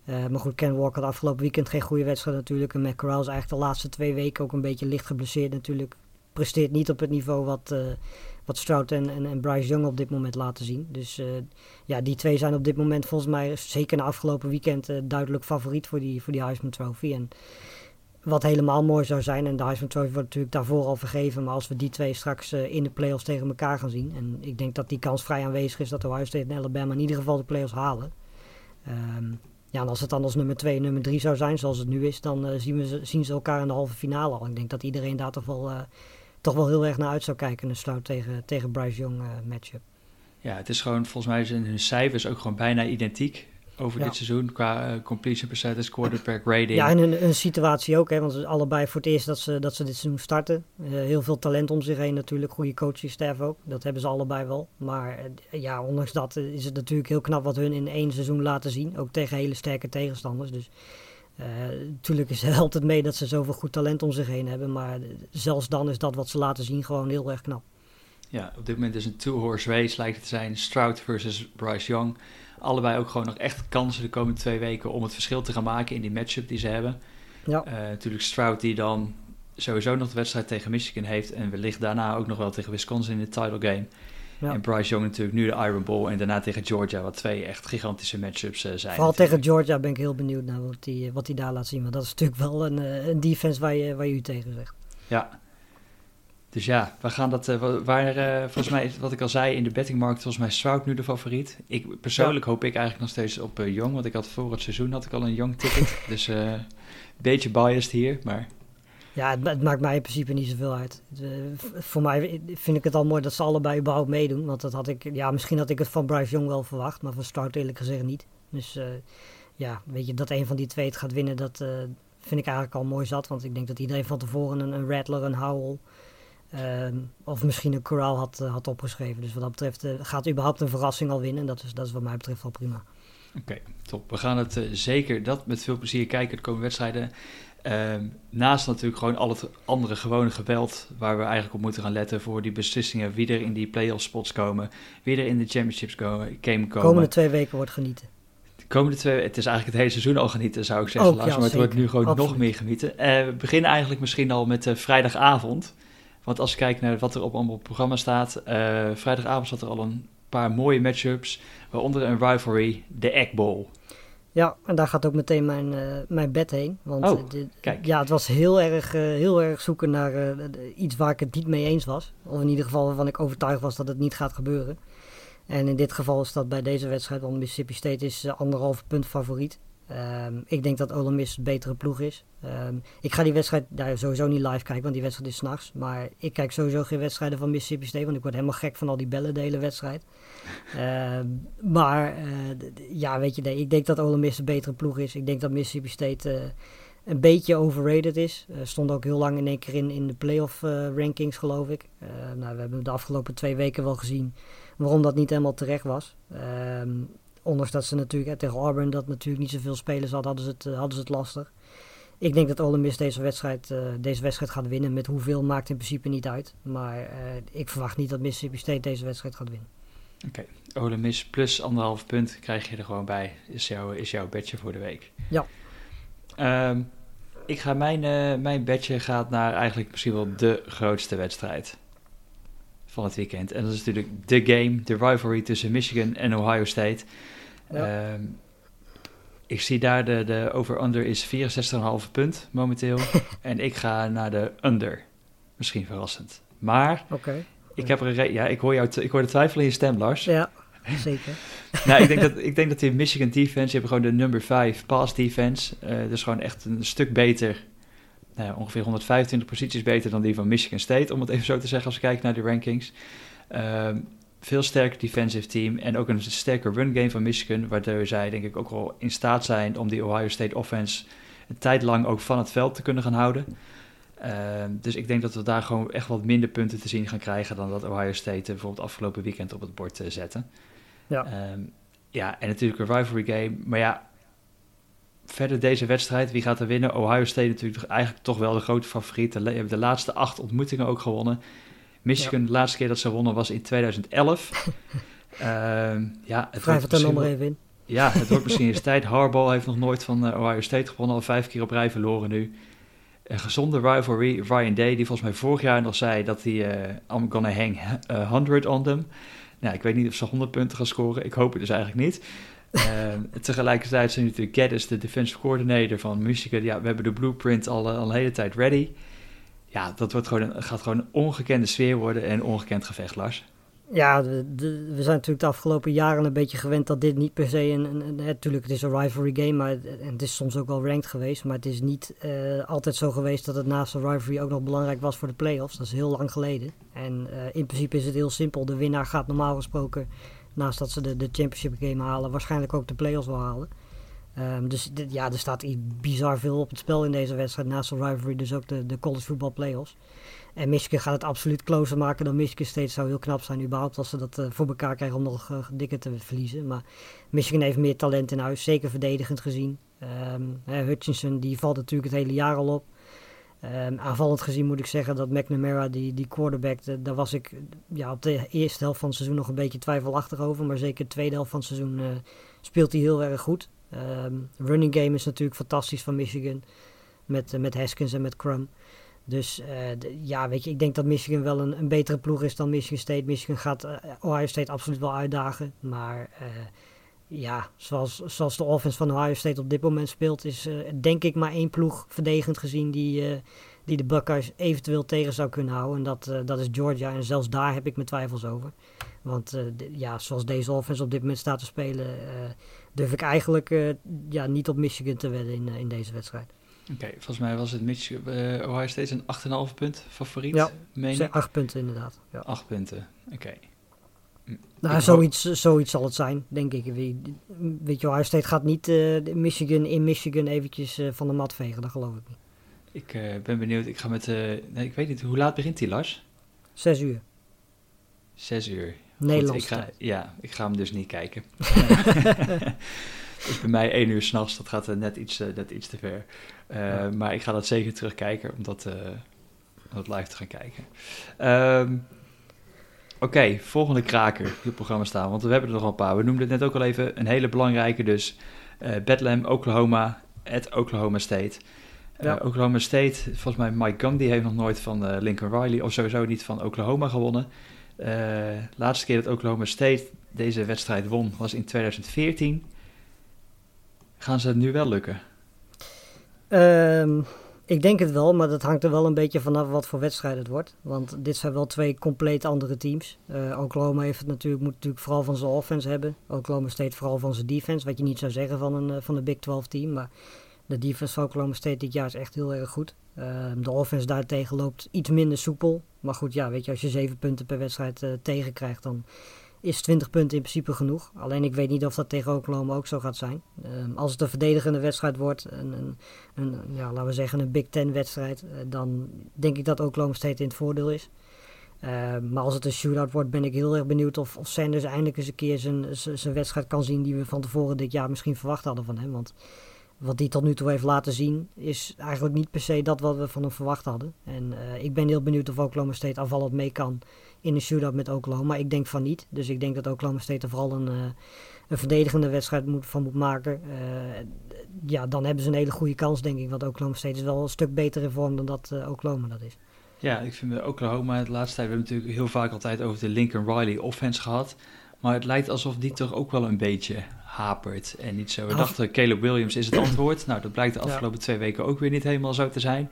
Uh, maar goed, Kenneth Walker had afgelopen weekend geen goede wedstrijd natuurlijk. En Matt Corral is eigenlijk de laatste twee weken ook een beetje licht geblesseerd natuurlijk. Presteert niet op het niveau wat, uh, wat Stroud en, en, Bryce Young op dit moment laten zien. Dus uh, ja, die twee zijn op dit moment volgens mij, zeker na afgelopen weekend, duidelijk favoriet voor die, voor die Heisman Trophy. En wat helemaal mooi zou zijn, en de Heisman Trophy wordt natuurlijk daarvoor al vergeven, maar als we die twee straks uh, in de playoffs tegen elkaar gaan zien, en ik denk dat die kans vrij aanwezig is dat Ohio State en Alabama in ieder geval de playoffs halen. Um, ja, en als het dan als nummer 2 en nummer 3 zou zijn, zoals het nu is, dan zien, we, zien ze elkaar in de halve finale al. Ik denk dat iedereen daar toch wel, toch wel heel erg naar uit zou kijken, een sluit tegen, tegen Bryce Young matchup. Ja, het is gewoon, volgens mij zijn hun cijfers ook gewoon bijna identiek over dit seizoen qua uh, completion percentage, quarterback rating. Ja, en een, een situatie ook, hè, want allebei voor het eerst dat ze, dat ze dit seizoen starten. Uh, heel veel talent om zich heen natuurlijk, goede coaching staff ook. Dat hebben ze allebei wel. Maar uh, ja, ondanks dat is het natuurlijk heel knap wat hun in één seizoen laten zien. Ook tegen hele sterke tegenstanders. Dus natuurlijk is, helpt het *laughs* mee dat ze zoveel goed talent om zich heen hebben. Maar zelfs dan is dat wat ze laten zien gewoon heel erg knap. Ja, op dit moment is een two-horse race lijkt het te zijn. Stroud versus Bryce Young allebei ook gewoon nog echt kansen de komende twee weken om het verschil te gaan maken in die matchup die ze hebben. Ja. Uh, natuurlijk Stroud die dan sowieso nog de wedstrijd tegen Michigan heeft en wellicht daarna ook nog wel tegen Wisconsin in de title game. Ja. En Bryce Young natuurlijk nu de Iron Bowl en daarna tegen Georgia, wat twee echt gigantische matchups uh, zijn. Vooral tegen Georgia ben ik heel benieuwd naar wat hij wat die daar laat zien. Want dat is natuurlijk wel een, eh, een defense waar je, waar je u tegen zegt. Ja, dus ja, we gaan dat. Uh, waar, uh, volgens mij, wat ik al zei, in de bettingmarkt, volgens mij Stroud nu de favoriet. Ik, persoonlijk hoop ik eigenlijk nog steeds op uh, Jong, want ik had voor het seizoen had ik al een Jong ticket. *laughs* dus een beetje biased hier, maar. Ja, het, maakt mij in principe niet zoveel uit. voor mij vind ik het al mooi dat ze allebei überhaupt meedoen. Want dat had ik, ja, misschien had ik het van Bryce Young wel verwacht, maar van Stroud eerlijk gezegd niet. Dus ja, weet je, dat een van die twee het gaat winnen, dat vind ik eigenlijk al mooi zat. Want ik denk dat iedereen van tevoren een, een Rattler, een Howell Ehm, of misschien een Coral had, had opgeschreven. Dus wat dat betreft gaat überhaupt een verrassing al winnen. En dat is, dat is wat mij betreft wel prima. Oké, top. We gaan het zeker dat met veel plezier kijken de komende wedstrijden. Ehm, naast natuurlijk gewoon al het andere gewone geweld waar we eigenlijk op moeten gaan letten voor die beslissingen. Wie er in die playoff spots komen, wie er in de championships komen, game komen. De komende twee weken wordt genieten. De komende twee, het is eigenlijk het hele seizoen al genieten zou ik zeggen. Ook, ja, maar het wordt nu gewoon nog meer genieten. we beginnen eigenlijk misschien al met vrijdagavond. Want als je kijkt naar wat er op het programma staat, uh, vrijdagavond zat er al een paar mooie matchups, waaronder een rivalry, de Egg Bowl. Ja, en daar gaat ook meteen mijn, uh, mijn bed heen. Want oh, eh, ja, het was heel erg, heel erg zoeken naar iets waar ik het niet mee eens was. Of in ieder geval waarvan ik overtuigd was dat het niet gaat gebeuren. En in dit geval is dat bij deze wedstrijd, want Mississippi State is anderhalf punt favoriet. Um, ik denk dat Ole Miss een betere ploeg is. Um, ik ga die wedstrijd daar sowieso niet live kijken, want die wedstrijd is s'nachts. Maar ik kijk sowieso geen wedstrijden van Mississippi State, want ik word helemaal gek van al die bellen de hele wedstrijd. Um, maar uh, ja, weet je, ik denk dat Ole Miss een betere ploeg is. Ik denk dat Mississippi State uh, een beetje overrated is. Uh, stond ook heel lang in één keer in, in de playoff rankings, geloof ik. nou, we hebben de afgelopen twee weken wel gezien waarom dat niet helemaal terecht was. Ondanks dat ze natuurlijk tegen Auburn dat natuurlijk niet zoveel spelers hadden, hadden ze het, eh, hadden ze het lastig. Ik denk dat Ole Miss deze wedstrijd, deze wedstrijd gaat winnen. Met hoeveel maakt in principe niet uit. Maar ik verwacht niet dat Mississippi State deze wedstrijd gaat winnen. Oké, okay. Ole Miss plus anderhalf punt krijg je er gewoon bij. Is, jouw is jouw bedje voor de week. Ja. Um, ik ga mijn, uh, mijn bedje gaat naar eigenlijk misschien wel de grootste wedstrijd van het weekend. En dat is natuurlijk de game, de rivalry tussen Michigan en Ohio State. Ehm, ik zie daar de, de over-under is 64,5 punt momenteel. *laughs* en ik ga naar de under. Misschien verrassend. Maar ik heb er een ja, ik hoor, jou ik hoor de twijfel in je stem, Lars. Ja, zeker. *laughs* nou, ik denk, dat, ik denk dat die Michigan defense, je hebt gewoon de number 5 pass defense. Uh, dus gewoon echt een stuk beter. Nou, ongeveer 125 posities beter dan die van Michigan State, om het even zo te zeggen als we kijken naar de rankings. Uh, veel sterker defensive team en ook een sterker run game van Michigan, waardoor zij denk ik ook wel in staat zijn om die Ohio State offense een tijd lang ook van het veld te kunnen gaan houden. Ehm, dus ik denk dat we daar gewoon echt wat minder punten te zien gaan krijgen dan dat Ohio State bijvoorbeeld afgelopen weekend op het bord uh, zette. Ja. Ehm, ja, en natuurlijk een rivalry game. Maar ja, verder deze wedstrijd, wie gaat er winnen? Ohio State natuurlijk eigenlijk toch wel de grote favoriet. Ze hebben de laatste acht ontmoetingen ook gewonnen. Michigan, de laatste keer dat ze wonnen was in 2011. uh, *laughs* ja, het Wrijf het er nog maar even in. Ja, het wordt misschien eens tijd. Harbaugh heeft nog nooit van uh, Ohio State gewonnen, al vijf keer op rij verloren nu. Een gezonde rivalry. Ryan Day, die volgens mij vorig jaar nog zei dat hij... Uh, I'm gonna hang 100 on them. Nou, ik weet niet of ze 100 punten gaan scoren. Ik hoop het dus eigenlijk niet. *laughs* Ehm, tegelijkertijd zijn natuurlijk Geddes, de defensive coordinator van Michigan. Ja, we hebben de blueprint al, al een hele tijd ready ja, dat wordt gewoon een, gaat gewoon een ongekende sfeer worden en een ongekend gevecht, Lars. Ja, we zijn natuurlijk de afgelopen jaren een beetje gewend dat dit niet per se een, een, natuurlijk het is een rivalry game, maar en het is soms ook wel ranked geweest, maar het is niet uh, altijd zo geweest dat het naast de rivalry ook nog belangrijk was voor de playoffs. Dat is heel lang geleden. En uh, in principe is het heel simpel. De winnaar gaat normaal gesproken, naast dat ze de, de championship game halen, waarschijnlijk ook de playoffs wel halen. Um, dus ja, er staat bizar veel op het spel in deze wedstrijd. Naast de rivalry dus ook de, de college football playoffs. En Michigan gaat het absoluut closer maken dan Michigan State. zou heel knap zijn überhaupt als ze dat uh, voor elkaar krijgen om nog uh, dikker te verliezen. Maar Michigan heeft meer talent in huis, zeker verdedigend gezien. Um, Hutchinson die valt natuurlijk het hele jaar al op. Um, aanvallend gezien moet ik zeggen dat McNamara, die, die quarterback, de, daar was ik ja, op de eerste helft van het seizoen nog een beetje twijfelachtig over. Maar zeker de tweede helft van het seizoen speelt hij heel erg goed. Um, running game is natuurlijk fantastisch van Michigan. Met, met Haskins en met Crum. Dus uh, ja, weet je, ik denk dat Michigan wel een, een betere ploeg is dan Michigan State. Michigan gaat uh, Ohio State absoluut wel uitdagen. Maar ja, zoals, zoals de offense van Ohio State op dit moment speelt, is denk ik maar één ploeg verdedigend gezien die, die de Buckeyes eventueel tegen zou kunnen houden. En dat, dat is Georgia. En zelfs daar heb ik mijn twijfels over. Want ja, zoals deze offense op dit moment staat te spelen, durf ik eigenlijk ja, niet op Michigan te wedden in, in deze wedstrijd. Oké, volgens mij was het Michigan, uh, Ohio State een 8,5 punt favoriet. Ja, meen 8 punten inderdaad. Ja. 8 punten, oké. Okay. Nou, zoiets, zoiets zal het zijn, denk ik. Weet je, Ohio State gaat niet Michigan in Michigan eventjes van de mat vegen, dat geloof ik niet. Ik ben benieuwd, ik ga met, nee, ik weet niet, hoe laat begint die, Lars? 6 uur. 6 uur, Nederlands. ik ga, ja, ik ga hem dus niet kijken. *laughs* *laughs* *laughs* dus bij mij één uur s'nachts, dat gaat net iets, uh, net iets te ver. Uh, Maar ik ga dat zeker terugkijken, om dat, uh, live te gaan kijken. Um, Oké, okay, volgende kraker die op het programma staan, want we hebben er nog een paar. We noemden het net ook al even een hele belangrijke, dus Bethlehem, Oklahoma, at Oklahoma State. Ja. Oklahoma State, volgens mij Mike Gandhi heeft nog nooit van Lincoln Riley, of sowieso niet van Oklahoma gewonnen. Uh, laatste keer dat Oklahoma State deze wedstrijd won was in 2014. Gaan ze het nu wel lukken? Um, ik denk het wel, maar dat hangt er wel een beetje vanaf wat voor wedstrijd het wordt. Want dit zijn wel twee compleet andere teams. Uh, Oklahoma heeft het natuurlijk, moet natuurlijk vooral van zijn offense hebben. Oklahoma State vooral van zijn defense, wat je niet zou zeggen van een, uh, van een Big 12 team. Maar de defense van Oklahoma State dit jaar is echt heel erg goed. Ehm, de offense daartegen loopt iets minder soepel. Maar goed, ja, weet je, als je zeven punten per wedstrijd uh, tegenkrijgt, dan is 20 punten in principe genoeg. Alleen ik weet niet of dat tegen Oklahoma ook zo gaat zijn. Ehm, als het een verdedigende wedstrijd wordt, een, een, ja, laten we zeggen een Big Ten wedstrijd, uh, dan denk ik dat Oklahoma State in het voordeel is. Ehm, maar als het een shootout wordt, ben ik heel erg benieuwd of, of Sanders eindelijk eens een keer zijn, zijn wedstrijd kan zien die we van tevoren dit jaar misschien verwacht hadden van hem. Want wat hij tot nu toe heeft laten zien, is eigenlijk niet per se dat wat we van hem verwacht hadden. En uh, ik ben heel benieuwd of Oklahoma State aanvallend mee kan in een shootout met Oklahoma. Maar ik denk van niet. Dus ik denk dat Oklahoma State er vooral een, uh, een verdedigende wedstrijd moet, van moet maken. Uh, ja, dan hebben ze een hele goede kans, denk ik. Want Oklahoma State is wel een stuk beter in vorm dan dat Oklahoma dat is. Ja, ik vind Oklahoma de laatste tijd, we hebben natuurlijk heel vaak altijd over de Lincoln Riley offense gehad. Maar het lijkt alsof die toch ook wel een beetje hapert en niet zo. We dachten, Caleb Williams is het antwoord. Nou, dat blijkt de afgelopen twee weken ook weer niet helemaal zo te zijn.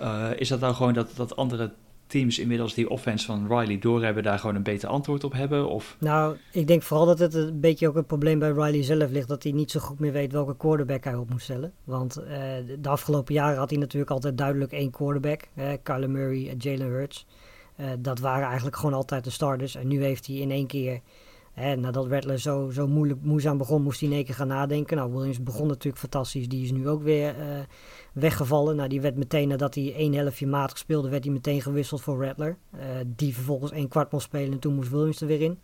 Uh, is dat nou gewoon dat, dat andere teams inmiddels die offense van Riley doorhebben, daar gewoon een beter antwoord op hebben? Of? Nou, ik denk vooral dat het een beetje ook een probleem bij Riley zelf ligt, dat hij niet zo goed meer weet welke quarterback hij op moet stellen. Want uh, de afgelopen jaren had hij natuurlijk altijd duidelijk één quarterback, uh, Kyler Murray en Jalen Hurts. dat waren eigenlijk gewoon altijd de starters. En nu heeft hij in één keer, hè, nadat Rattler zo, zo moeilijk, moeizaam begon, moest hij in één keer gaan nadenken. Nou, Williams begon natuurlijk fantastisch. Die is nu ook weer weggevallen. Nou, die werd meteen nadat hij één helftje matig speelde, werd hij meteen gewisseld voor Rattler. die vervolgens één kwart mocht spelen en toen moest Williams er weer in.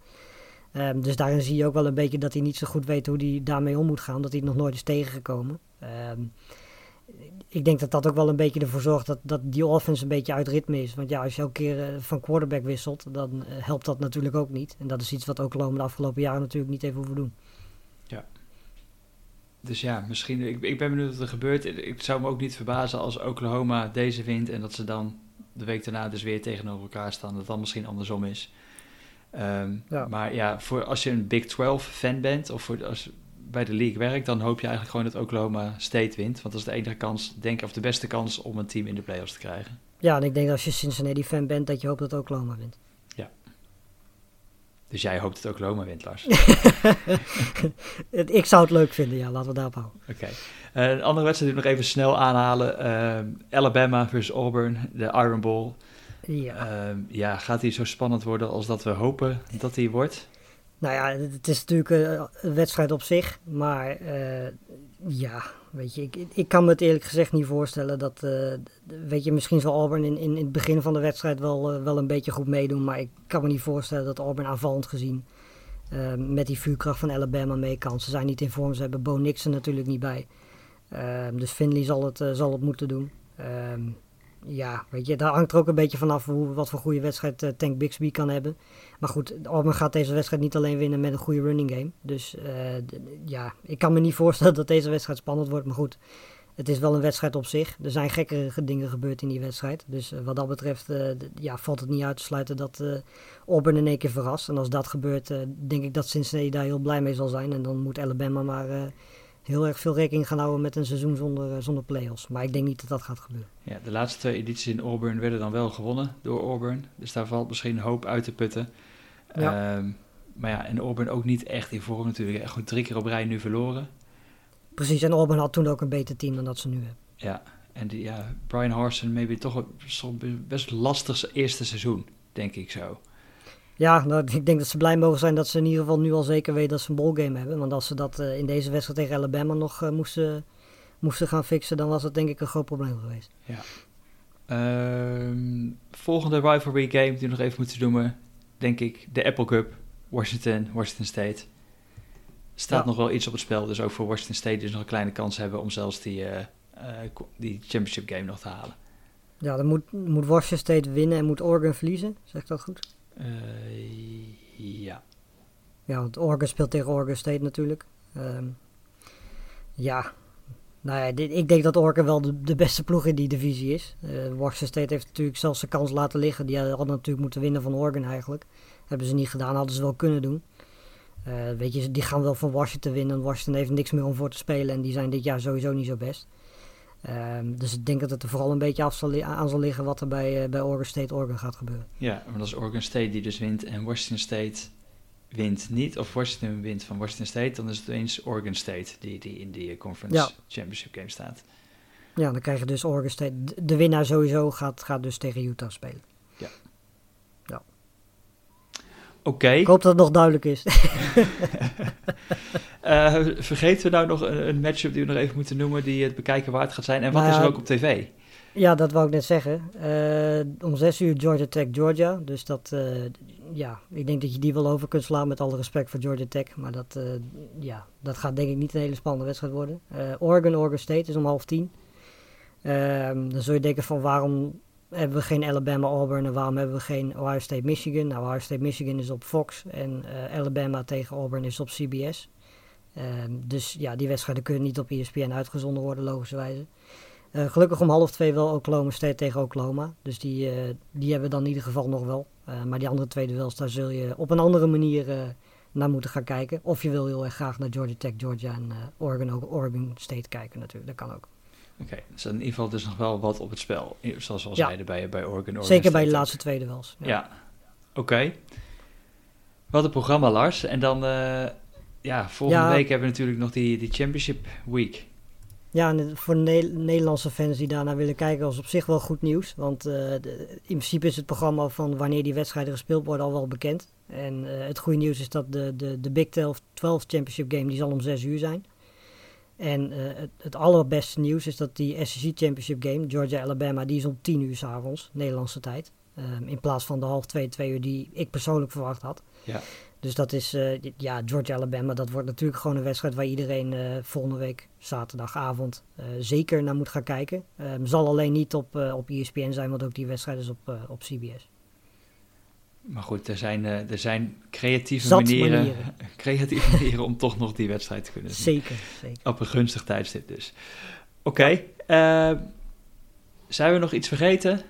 Ehm, dus daarin zie je ook wel een beetje dat hij niet zo goed weet hoe hij daarmee om moet gaan. Dat hij het nog nooit is tegengekomen. Ehm, ik denk dat dat ook wel een beetje ervoor zorgt dat, dat die offense een beetje uit ritme is. Want ja, als je elke keer uh, van quarterback wisselt, dan uh, helpt dat natuurlijk ook niet. En dat is iets wat ook de afgelopen jaren natuurlijk niet heeft hoeven doen. Ja. Dus ja, misschien, ik, ik ben benieuwd wat er gebeurt. Ik zou me ook niet verbazen als Oklahoma deze wint en dat ze dan de week daarna dus weer tegenover elkaar staan. Dat dan misschien andersom is. Ehm, maar ja, voor als je een Big 12 fan bent of voor, als bij de league werkt, dan hoop je eigenlijk gewoon dat Oklahoma State wint. Want dat is de enige kans, denk ik, of de beste kans om een team in de playoffs te krijgen. Ja, en ik denk dat als je Cincinnati fan bent, dat je hoopt dat Oklahoma wint. Ja. Dus jij hoopt dat Oklahoma wint, Lars? *laughs* ik zou het leuk vinden, ja. Laten we daarop houden. Oké. Eh, een andere wedstrijd die nog even snel aanhalen. Uh, Alabama versus Auburn, de Iron Bowl. Ja. Ehm, ja, gaat hij zo spannend worden als dat we hopen dat hij wordt? Nou ja, het is natuurlijk eh, een wedstrijd op zich. Maar uh, ja, weet je, ik, ik kan me het eerlijk gezegd niet voorstellen dat, uh, weet je, misschien zal Auburn in, in, het begin van de wedstrijd wel, wel een beetje goed meedoen. Maar ik kan me niet voorstellen dat Auburn aanvallend gezien met die vuurkracht van Alabama mee kan. Ze zijn niet in vorm, ze hebben Bo Nixon natuurlijk niet bij. Ehm, dus Finley zal het, zal het moeten doen. Ehm, ja, weet je, daar hangt er ook een beetje vanaf hoe, wat voor goede wedstrijd uh, Tank Bixby kan hebben. Maar goed, Auburn gaat deze wedstrijd niet alleen winnen met een goede running game. Dus uh, ja, ik kan me niet *laughs* voorstellen dat deze wedstrijd spannend wordt. Maar goed, het is wel een wedstrijd op zich. Er zijn gekkere dingen gebeurd in die wedstrijd. Dus uh, wat dat betreft ja, valt het niet uit te sluiten dat Auburn in één keer verrast. En als dat gebeurt, denk ik dat Cincinnati daar heel blij mee zal zijn. En dan moet Alabama maar heel erg veel rekening gaan houden met een seizoen zonder, eh, zonder play-offs. Maar ik denk niet dat dat gaat gebeuren. Ja, de laatste twee edities in Auburn werden dan wel gewonnen door Auburn. Dus daar valt misschien hoop uit te putten. Ja. Ehm, maar ja, en Auburn ook niet echt in vorm natuurlijk. Echt gewoon drie keer op rij nu verloren. Precies, en Auburn had toen ook een beter team dan dat ze nu hebben. Ja, en die, ja, Brian Harson maybe toch een best lastig eerste seizoen, denk ik zo. Ja, nou, ik denk dat ze blij mogen zijn dat ze in ieder geval nu al zeker weten dat ze een ballgame hebben. Want als ze dat uh, in deze wedstrijd tegen Alabama nog uh, moesten, moesten gaan fixen, dan was dat denk ik een groot probleem geweest. Ja. Um, volgende rivalry game die we nog even moeten noemen, denk ik de Apple Cup, Washington, Washington State. Staat nog wel iets op het spel, dus ook voor Washington State dus nog een kleine kans hebben om zelfs die, uh, die championship game nog te halen. Ja, dan moet, moet Washington State winnen en moet Oregon verliezen, zeg ik dat goed? Uh, ja. Ja, want Oregon speelt tegen Oregon State natuurlijk. Um, ja, nou ja, ik denk dat Oregon wel de, beste ploeg in die divisie is. Uh, Washington State heeft natuurlijk zelfs zijn kans laten liggen. Die hadden natuurlijk moeten winnen van Oregon eigenlijk. Hebben ze niet gedaan, hadden ze wel kunnen doen. Uh, weet je, die gaan wel van Washington winnen. Washington heeft niks meer om voor te spelen en die zijn dit jaar sowieso niet zo best. Um, dus ik denk dat het er vooral een beetje af zal, aan zal liggen wat er bij, uh, bij Oregon State Oregon gaat gebeuren. Ja, maar dat is Oregon State die dus wint en Washington State wint niet, of Washington wint van Washington State, dan is het eens Oregon State die, die in die conference championship game staat. Ja, dan krijg je dus Oregon State. De winnaar sowieso gaat, gaat dus tegen Utah spelen. Ja. Ja. Oké. Ik hoop dat het nog duidelijk is. *laughs* *laughs* Uh, vergeten we nou nog een, een, matchup die we nog even moeten noemen, die het bekijken waard gaat zijn? En wat is er ook op tv? Ja, dat wou ik net zeggen. Uh, om 6 uur Georgia Tech, Georgia. Dus dat, uh, ja, ik denk dat je die wel over kunt slaan met alle respect voor Georgia Tech. Maar dat, ja, dat gaat denk ik niet een hele spannende wedstrijd worden. Oregon, Oregon State is om half tien. Ehm, dan zul je denken van waarom hebben we geen Alabama, Auburn en waarom hebben we geen Ohio State, Michigan? Nou, Ohio State, Michigan is op Fox en Alabama tegen Auburn is op CBS. Ehm, dus ja, die wedstrijden kunnen niet op ESPN uitgezonden worden, logischerwijze. Uh, gelukkig om half twee wel Oklahoma State tegen Oklahoma. Dus die, uh, die hebben we dan in ieder geval nog wel. Uh, maar die andere twee duels, daar zul je op een andere manier naar moeten gaan kijken. Of je wil heel erg graag naar Georgia Tech, Georgia en Oregon, Oregon State kijken natuurlijk. Dat kan ook. Oké, okay, dus in ieder geval dus nog wel wat op het spel. Zoals we al ja. zeiden bij, bij Oregon, Oregon Zeker bij de laatste twee duels. Ja, ja. oké. Okay. Wat een programma, Lars. En dan ja, volgende week hebben we natuurlijk nog die, die Championship Week. Ja, en voor de Nederlandse fans die daarna willen kijken, was op zich wel goed nieuws. Want uh, in principe is het programma van wanneer die wedstrijden gespeeld worden al wel bekend. En uh, het goede nieuws is dat de, de, de Big 12, 12 Championship Game die zal om 6 uur zijn. En uh, het, het, allerbeste nieuws is dat die SEC Championship Game, Georgia-Alabama, die is om 10 uur s'avonds, Nederlandse tijd. Um, in plaats van de half 2, 2 uur die ik persoonlijk verwacht had. Ja. Dus dat is, uh, ja, Georgia-Alabama, dat wordt natuurlijk gewoon een wedstrijd waar iedereen uh, volgende week zaterdagavond uh, zeker naar moet gaan kijken. Um, zal alleen niet op, op ESPN zijn, want ook die wedstrijd is op, op CBS. Maar goed, er zijn, er zijn creatieve manieren, manieren, *laughs* creatieve manieren om toch nog die wedstrijd te kunnen zien. Zeker, zeker. Op een gunstig tijdstip dus. Oké, okay. zijn we nog iets vergeten?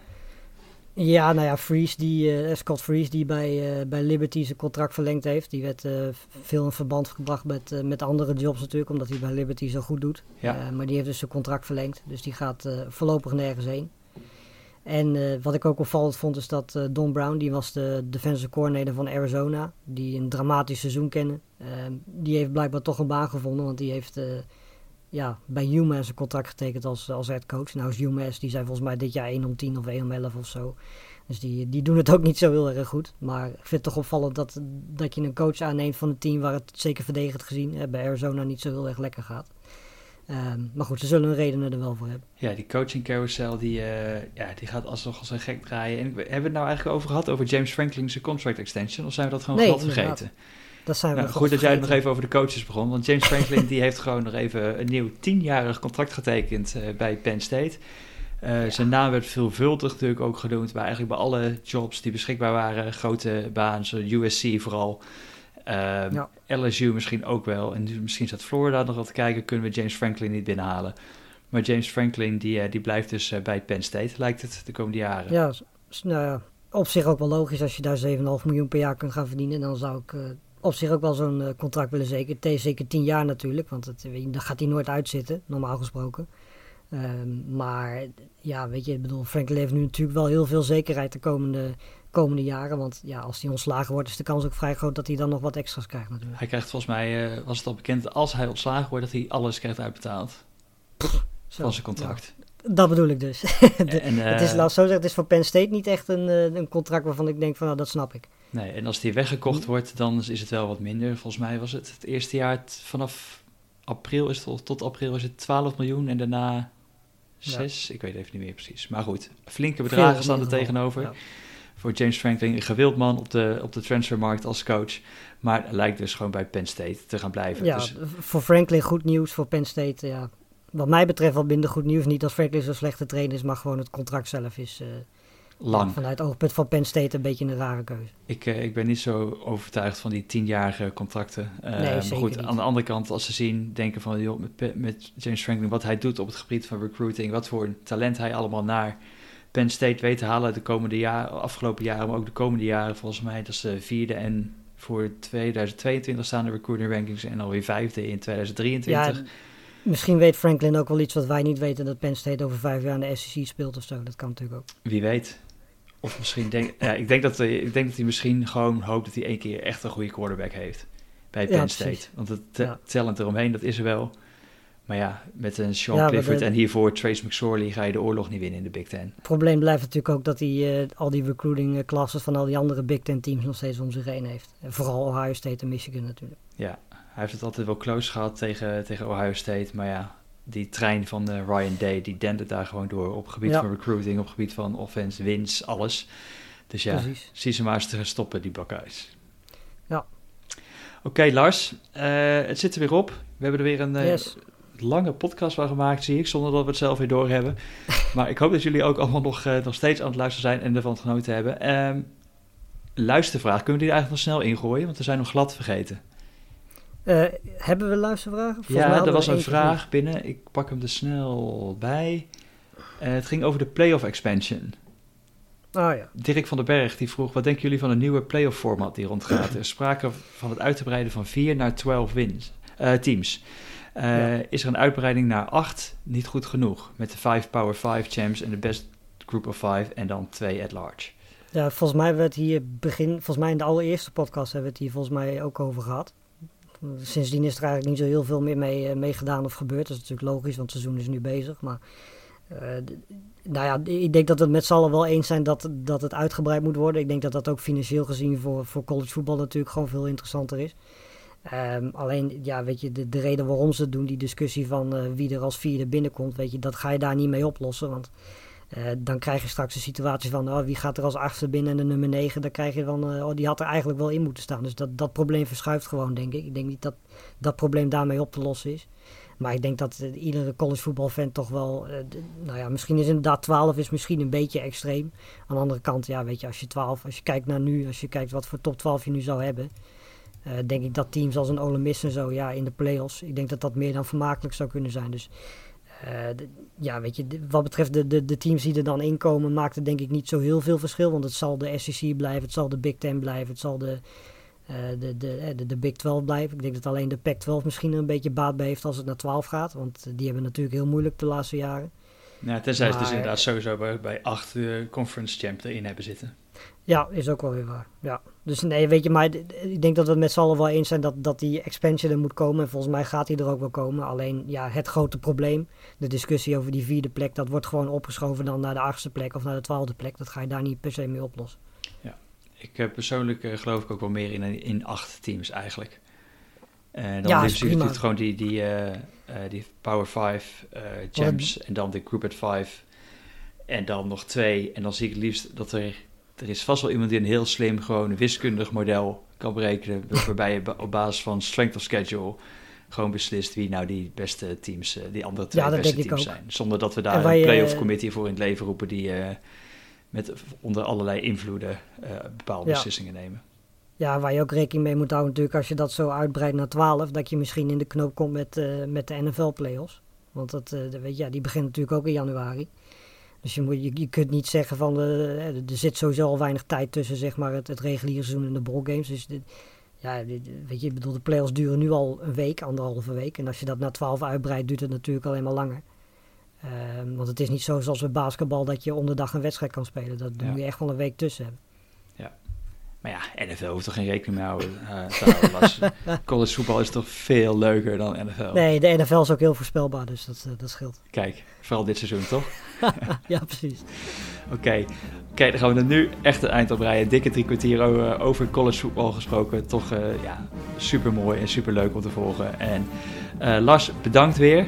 Ja, nou ja, Freeze die, uh, Scott Freeze die bij, uh, bij Liberty zijn contract verlengd heeft. Die werd uh, veel in verband gebracht met, met andere jobs natuurlijk, omdat hij bij Liberty zo goed doet. Ja. maar die heeft dus zijn contract verlengd, dus die gaat voorlopig nergens heen. En wat ik ook opvallend vond is dat Don Brown, die was de defensive coordinator van Arizona, die een dramatisch seizoen kennen. Ehm, die heeft blijkbaar toch een baan gevonden, want die heeft ja, bij UMass een contract getekend als, als headcoach. Nou is UMass, die zijn volgens mij dit jaar 1 om 10 of 1 om 11 of zo. Dus die, die doen het ook niet zo heel erg goed. Maar ik vind het toch opvallend dat, dat je een coach aanneemt van een team waar het zeker verdedigend gezien hè, bij Arizona niet zo heel erg lekker gaat. Um, maar goed, ze zullen hun redenen er wel voor hebben. Ja, die coaching carousel die, uh, ja, die gaat alsnog als een gek draaien. En hebben we het nou eigenlijk over gehad, over James Franklin's contract extension? Of zijn we dat gewoon nee, vergeten? Dat zijn we nou, goed dat jij het nog even over de coaches begon. Want James Franklin die heeft gewoon nog even een nieuw tienjarig contract getekend uh, bij Penn State. Uh, ja. Zijn naam werd veelvuldig natuurlijk ook genoemd bij eigenlijk bij alle jobs die beschikbaar waren. Grote baan, USC vooral. Ja. LSU misschien ook wel. En misschien staat Florida nog wat te kijken. Kunnen we James Franklin niet binnenhalen. Maar James Franklin die, uh, die blijft dus bij Penn State, lijkt het, de komende jaren. Ja, nou ja, op zich ook wel logisch als je daar 7,5 miljoen per jaar kunt gaan verdienen. Dan zou ik op zich ook wel zo'n uh, contract willen zeker. Zeker tien jaar natuurlijk, want het, dan gaat hij nooit uitzitten, normaal gesproken. Um, maar ja, weet je, ik bedoel, Franklin heeft nu natuurlijk wel heel veel zekerheid de komende, komende jaren. Want ja, als hij ontslagen wordt, is de kans ook vrij groot dat hij dan nog wat extra's krijgt natuurlijk. Hij krijgt volgens mij, uh, was het al bekend, dat als hij ontslagen wordt, dat hij alles krijgt uitbetaald. Pff, van zijn contract. Ja. Dat bedoel ik dus. de, *laughs* en, uh, het is, laat zo zeggen, het is voor Penn State niet echt een, een contract waarvan ik denk van, nou, dat snap ik. Nee, en als die weggekocht wordt, dan is het wel wat minder. Volgens mij was het het eerste jaar vanaf april is het tot april was het 12 miljoen en daarna 6. Ja. Ik weet even niet meer precies. Maar goed, flinke bedragen staan er tegenover. Ja. Voor James Franklin, een gewild man op de, op de transfermarkt als coach. Maar lijkt dus gewoon bij Penn State te gaan blijven. Ja, dus, voor Franklin goed nieuws, voor Penn State, ja. Wat mij betreft wat minder goed nieuws. Niet dat Franklin zo'n slechte trainer is, maar gewoon het contract zelf is... Uh, lang. Vanuit het oogpunt van Penn State een beetje een rare keuze. Ik, uh, ik ben niet zo overtuigd van die tienjarige contracten. Uh, nee, maar goed, niet. aan de andere kant, als ze zien, denken van joh, met, met James Franklin, wat hij doet op het gebied van recruiting, wat voor talent hij allemaal naar Penn State weet te halen de komende jaren, afgelopen jaren, maar ook de komende jaren volgens mij. Dat is de vierde en voor 2022 staan de recruiting rankings en alweer vijfde in 2023. Ja, misschien weet Franklin ook wel iets wat wij niet weten, dat Penn State over vijf jaar in de SEC speelt of zo. Dat kan natuurlijk ook. Wie weet. Of misschien denk ja, ik denk dat ik denk dat hij misschien gewoon hoopt dat hij één keer echt een goede quarterback heeft bij Penn Ja, State. precies. Want het Ja. talent eromheen, dat is er wel. Maar ja, met een Sean Ja, Clifford de- en hiervoor Trace McSorley ga je de oorlog niet winnen in de Big Ten. Het probleem blijft natuurlijk ook dat hij eh, al die recruiting eh, classes van al die andere Big Ten teams nog steeds om zich heen heeft. En vooral Ohio State en Michigan natuurlijk. Ja, hij heeft het altijd wel close gehad tegen, tegen Ohio State. Maar ja, die trein van eh, Ryan Day, die dendert daar gewoon door. Op gebied Ja. van recruiting, op gebied van offense, wins, alles. Dus ja, Precies. zie ze maar eens te stoppen, die bakhuis. Ja. Oké, Lars, eh, het zit er weer op. We hebben er weer een eh, Yes. lange podcast van gemaakt, zie ik, zonder dat we het zelf weer doorhebben. *laughs* maar ik hoop dat jullie ook allemaal nog, nog steeds aan het luisteren zijn en ervan genoten hebben. Ehm luistervraag, kunnen we die eigenlijk nog snel ingooien? Want we zijn nog glad vergeten. Eh, hebben we luistervragen? Volgens ja, er was een vraag binnen. Ik pak hem er snel bij. Eh, het ging over de playoff expansion. Oh ja. Dirk van den Berg die vroeg: wat denken jullie van een nieuwe playoff format die rondgaat? Er is sprake van het uitbreiden van 4 naar 12 wins, eh, teams. Ja. Is er een uitbreiding naar 8 niet goed genoeg? Met de 5 Power 5 champs en de best group of 5 en dan 2 at large. ja, volgens mij werd hier begin, volgens mij in de allereerste podcast hebben we het hier volgens mij ook over gehad. Sindsdien is er eigenlijk niet zo heel veel meer mee, mee gedaan of gebeurd. Dat is natuurlijk logisch, want het seizoen is nu bezig. Maar nou ja, ik denk dat we het met z'n allen wel eens zijn dat, dat het uitgebreid moet worden. Ik denk dat dat ook financieel gezien voor, voor collegevoetbal natuurlijk gewoon veel interessanter is. Um, alleen, ja, weet je, de, de reden waarom ze het doen, die discussie van uh, wie er als vierde binnenkomt, weet je, dat ga je daar niet mee oplossen. Want uh, dan krijg je straks een situatie van, oh, wie gaat er als achtste binnen en de nummer negen, dan krijg je van, uh, oh, die had er eigenlijk wel in moeten staan. Dus dat, dat probleem verschuift gewoon, denk ik. Ik denk niet dat dat probleem daarmee op te lossen is. Maar ik denk dat iedere collegevoetbalfan toch wel, nou ja, misschien is inderdaad 12 is misschien een beetje extreem. Aan de andere kant, ja, weet je, als je 12, als je kijkt naar nu, als je kijkt wat voor top 12 je nu zou hebben uh, denk ik dat teams als een Ole Miss en zo, ja, in de play-offs, ik denk dat dat meer dan vermakelijk zou kunnen zijn. Dus uh, ja, weet je, wat betreft de, de, de teams die er dan inkomen, maakt het denk ik niet zo heel veel verschil. Want het zal de SEC blijven, het zal de Big Ten blijven, het zal de, uh, de, de, de, de, Big 12 blijven. Ik denk dat alleen de Pac 12 misschien een beetje baat bij heeft als het naar 12 gaat. Want die hebben natuurlijk heel moeilijk de laatste jaren. Ja, tenzij ze dus inderdaad sowieso bij, bij acht conference champ erin hebben zitten. Ja, is ook wel weer waar. Ja. Dus nee, weet je, maar ik denk dat we het met z'n allen wel eens zijn dat, dat die expansion er moet komen. En volgens mij gaat die er ook wel komen. Alleen ja, het grote probleem, de discussie over die vierde plek, dat wordt gewoon opgeschoven dan naar de achtste plek of naar de twaalfde plek. Dat ga je daar niet per se mee oplossen. Ja, ik uh, persoonlijk uh, geloof ik ook wel meer in, in acht teams eigenlijk. En dan ja, is het gewoon die, die, uh, die Power 5 champs en dan de Group at 5. En dan nog twee. En dan zie ik het liefst dat er er is vast wel iemand die een heel slim, gewoon wiskundig model kan berekenen. *laughs* waarbij je op basis van strength of schedule gewoon beslist wie nou die beste teams, uh, die andere twee beste teams zijn. Zonder dat we daar een playoff committee voor in het leven roepen die uh, met onder allerlei invloeden uh, bepaalde beslissingen nemen. Ja, waar je ook rekening mee moet houden natuurlijk als je dat zo uitbreidt naar 12, dat je misschien in de knoop komt met, met de NFL playoffs. Want dat, weet je, ja, die begint natuurlijk ook in januari. Dus je, moet, je, je kunt niet zeggen van er zit sowieso al weinig tijd tussen zeg maar, het, het reguliere seizoen en de ballgames. Dus dit, ja, weet je, ik bedoel, de playoffs duren nu al een week, anderhalve week. En als je dat naar 12 uitbreidt, duurt het natuurlijk alleen maar langer. Um, want het is niet zo zoals bij basketbal dat je onderdag een wedstrijd kan spelen. Dat ja. moet je echt wel een week tussen. Maar ja, NFL hoeft er geen rekening mee houden. Uh, *laughs* college voetbal is toch veel leuker dan NFL? Nee, de NFL is ook heel voorspelbaar, dus dat, uh, dat scheelt. Kijk, vooral dit seizoen, toch? *laughs* ja, precies. Oké, okay. dan gaan we er nu echt het eind op rijden. Dikke drie kwartier over, over college voetbal gesproken. Toch uh, ja, super mooi en super leuk om te volgen. En Lars, bedankt weer.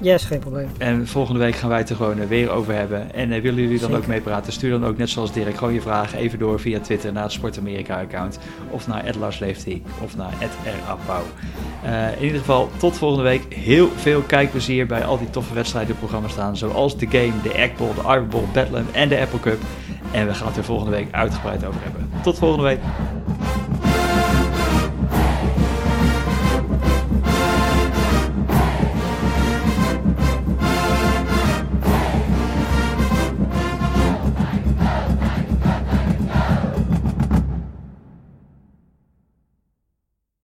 Yes, geen probleem. En volgende week gaan wij het er gewoon eh, weer over hebben. En uh, willen jullie dan ook meepraten? Stuur dan ook net zoals Dirk gewoon je vragen even door via Twitter naar het SportAmerika-account. Of naar @larsleeftie of naar @rappau. Uh, in ieder geval, tot volgende week. Heel veel kijkplezier bij al die toffe wedstrijden op programma staan. Zoals de Game, de Egg Bowl, de Iron Bowl, Bedlam en de Apple Cup. En we gaan het er volgende week uitgebreid over hebben. Tot volgende week.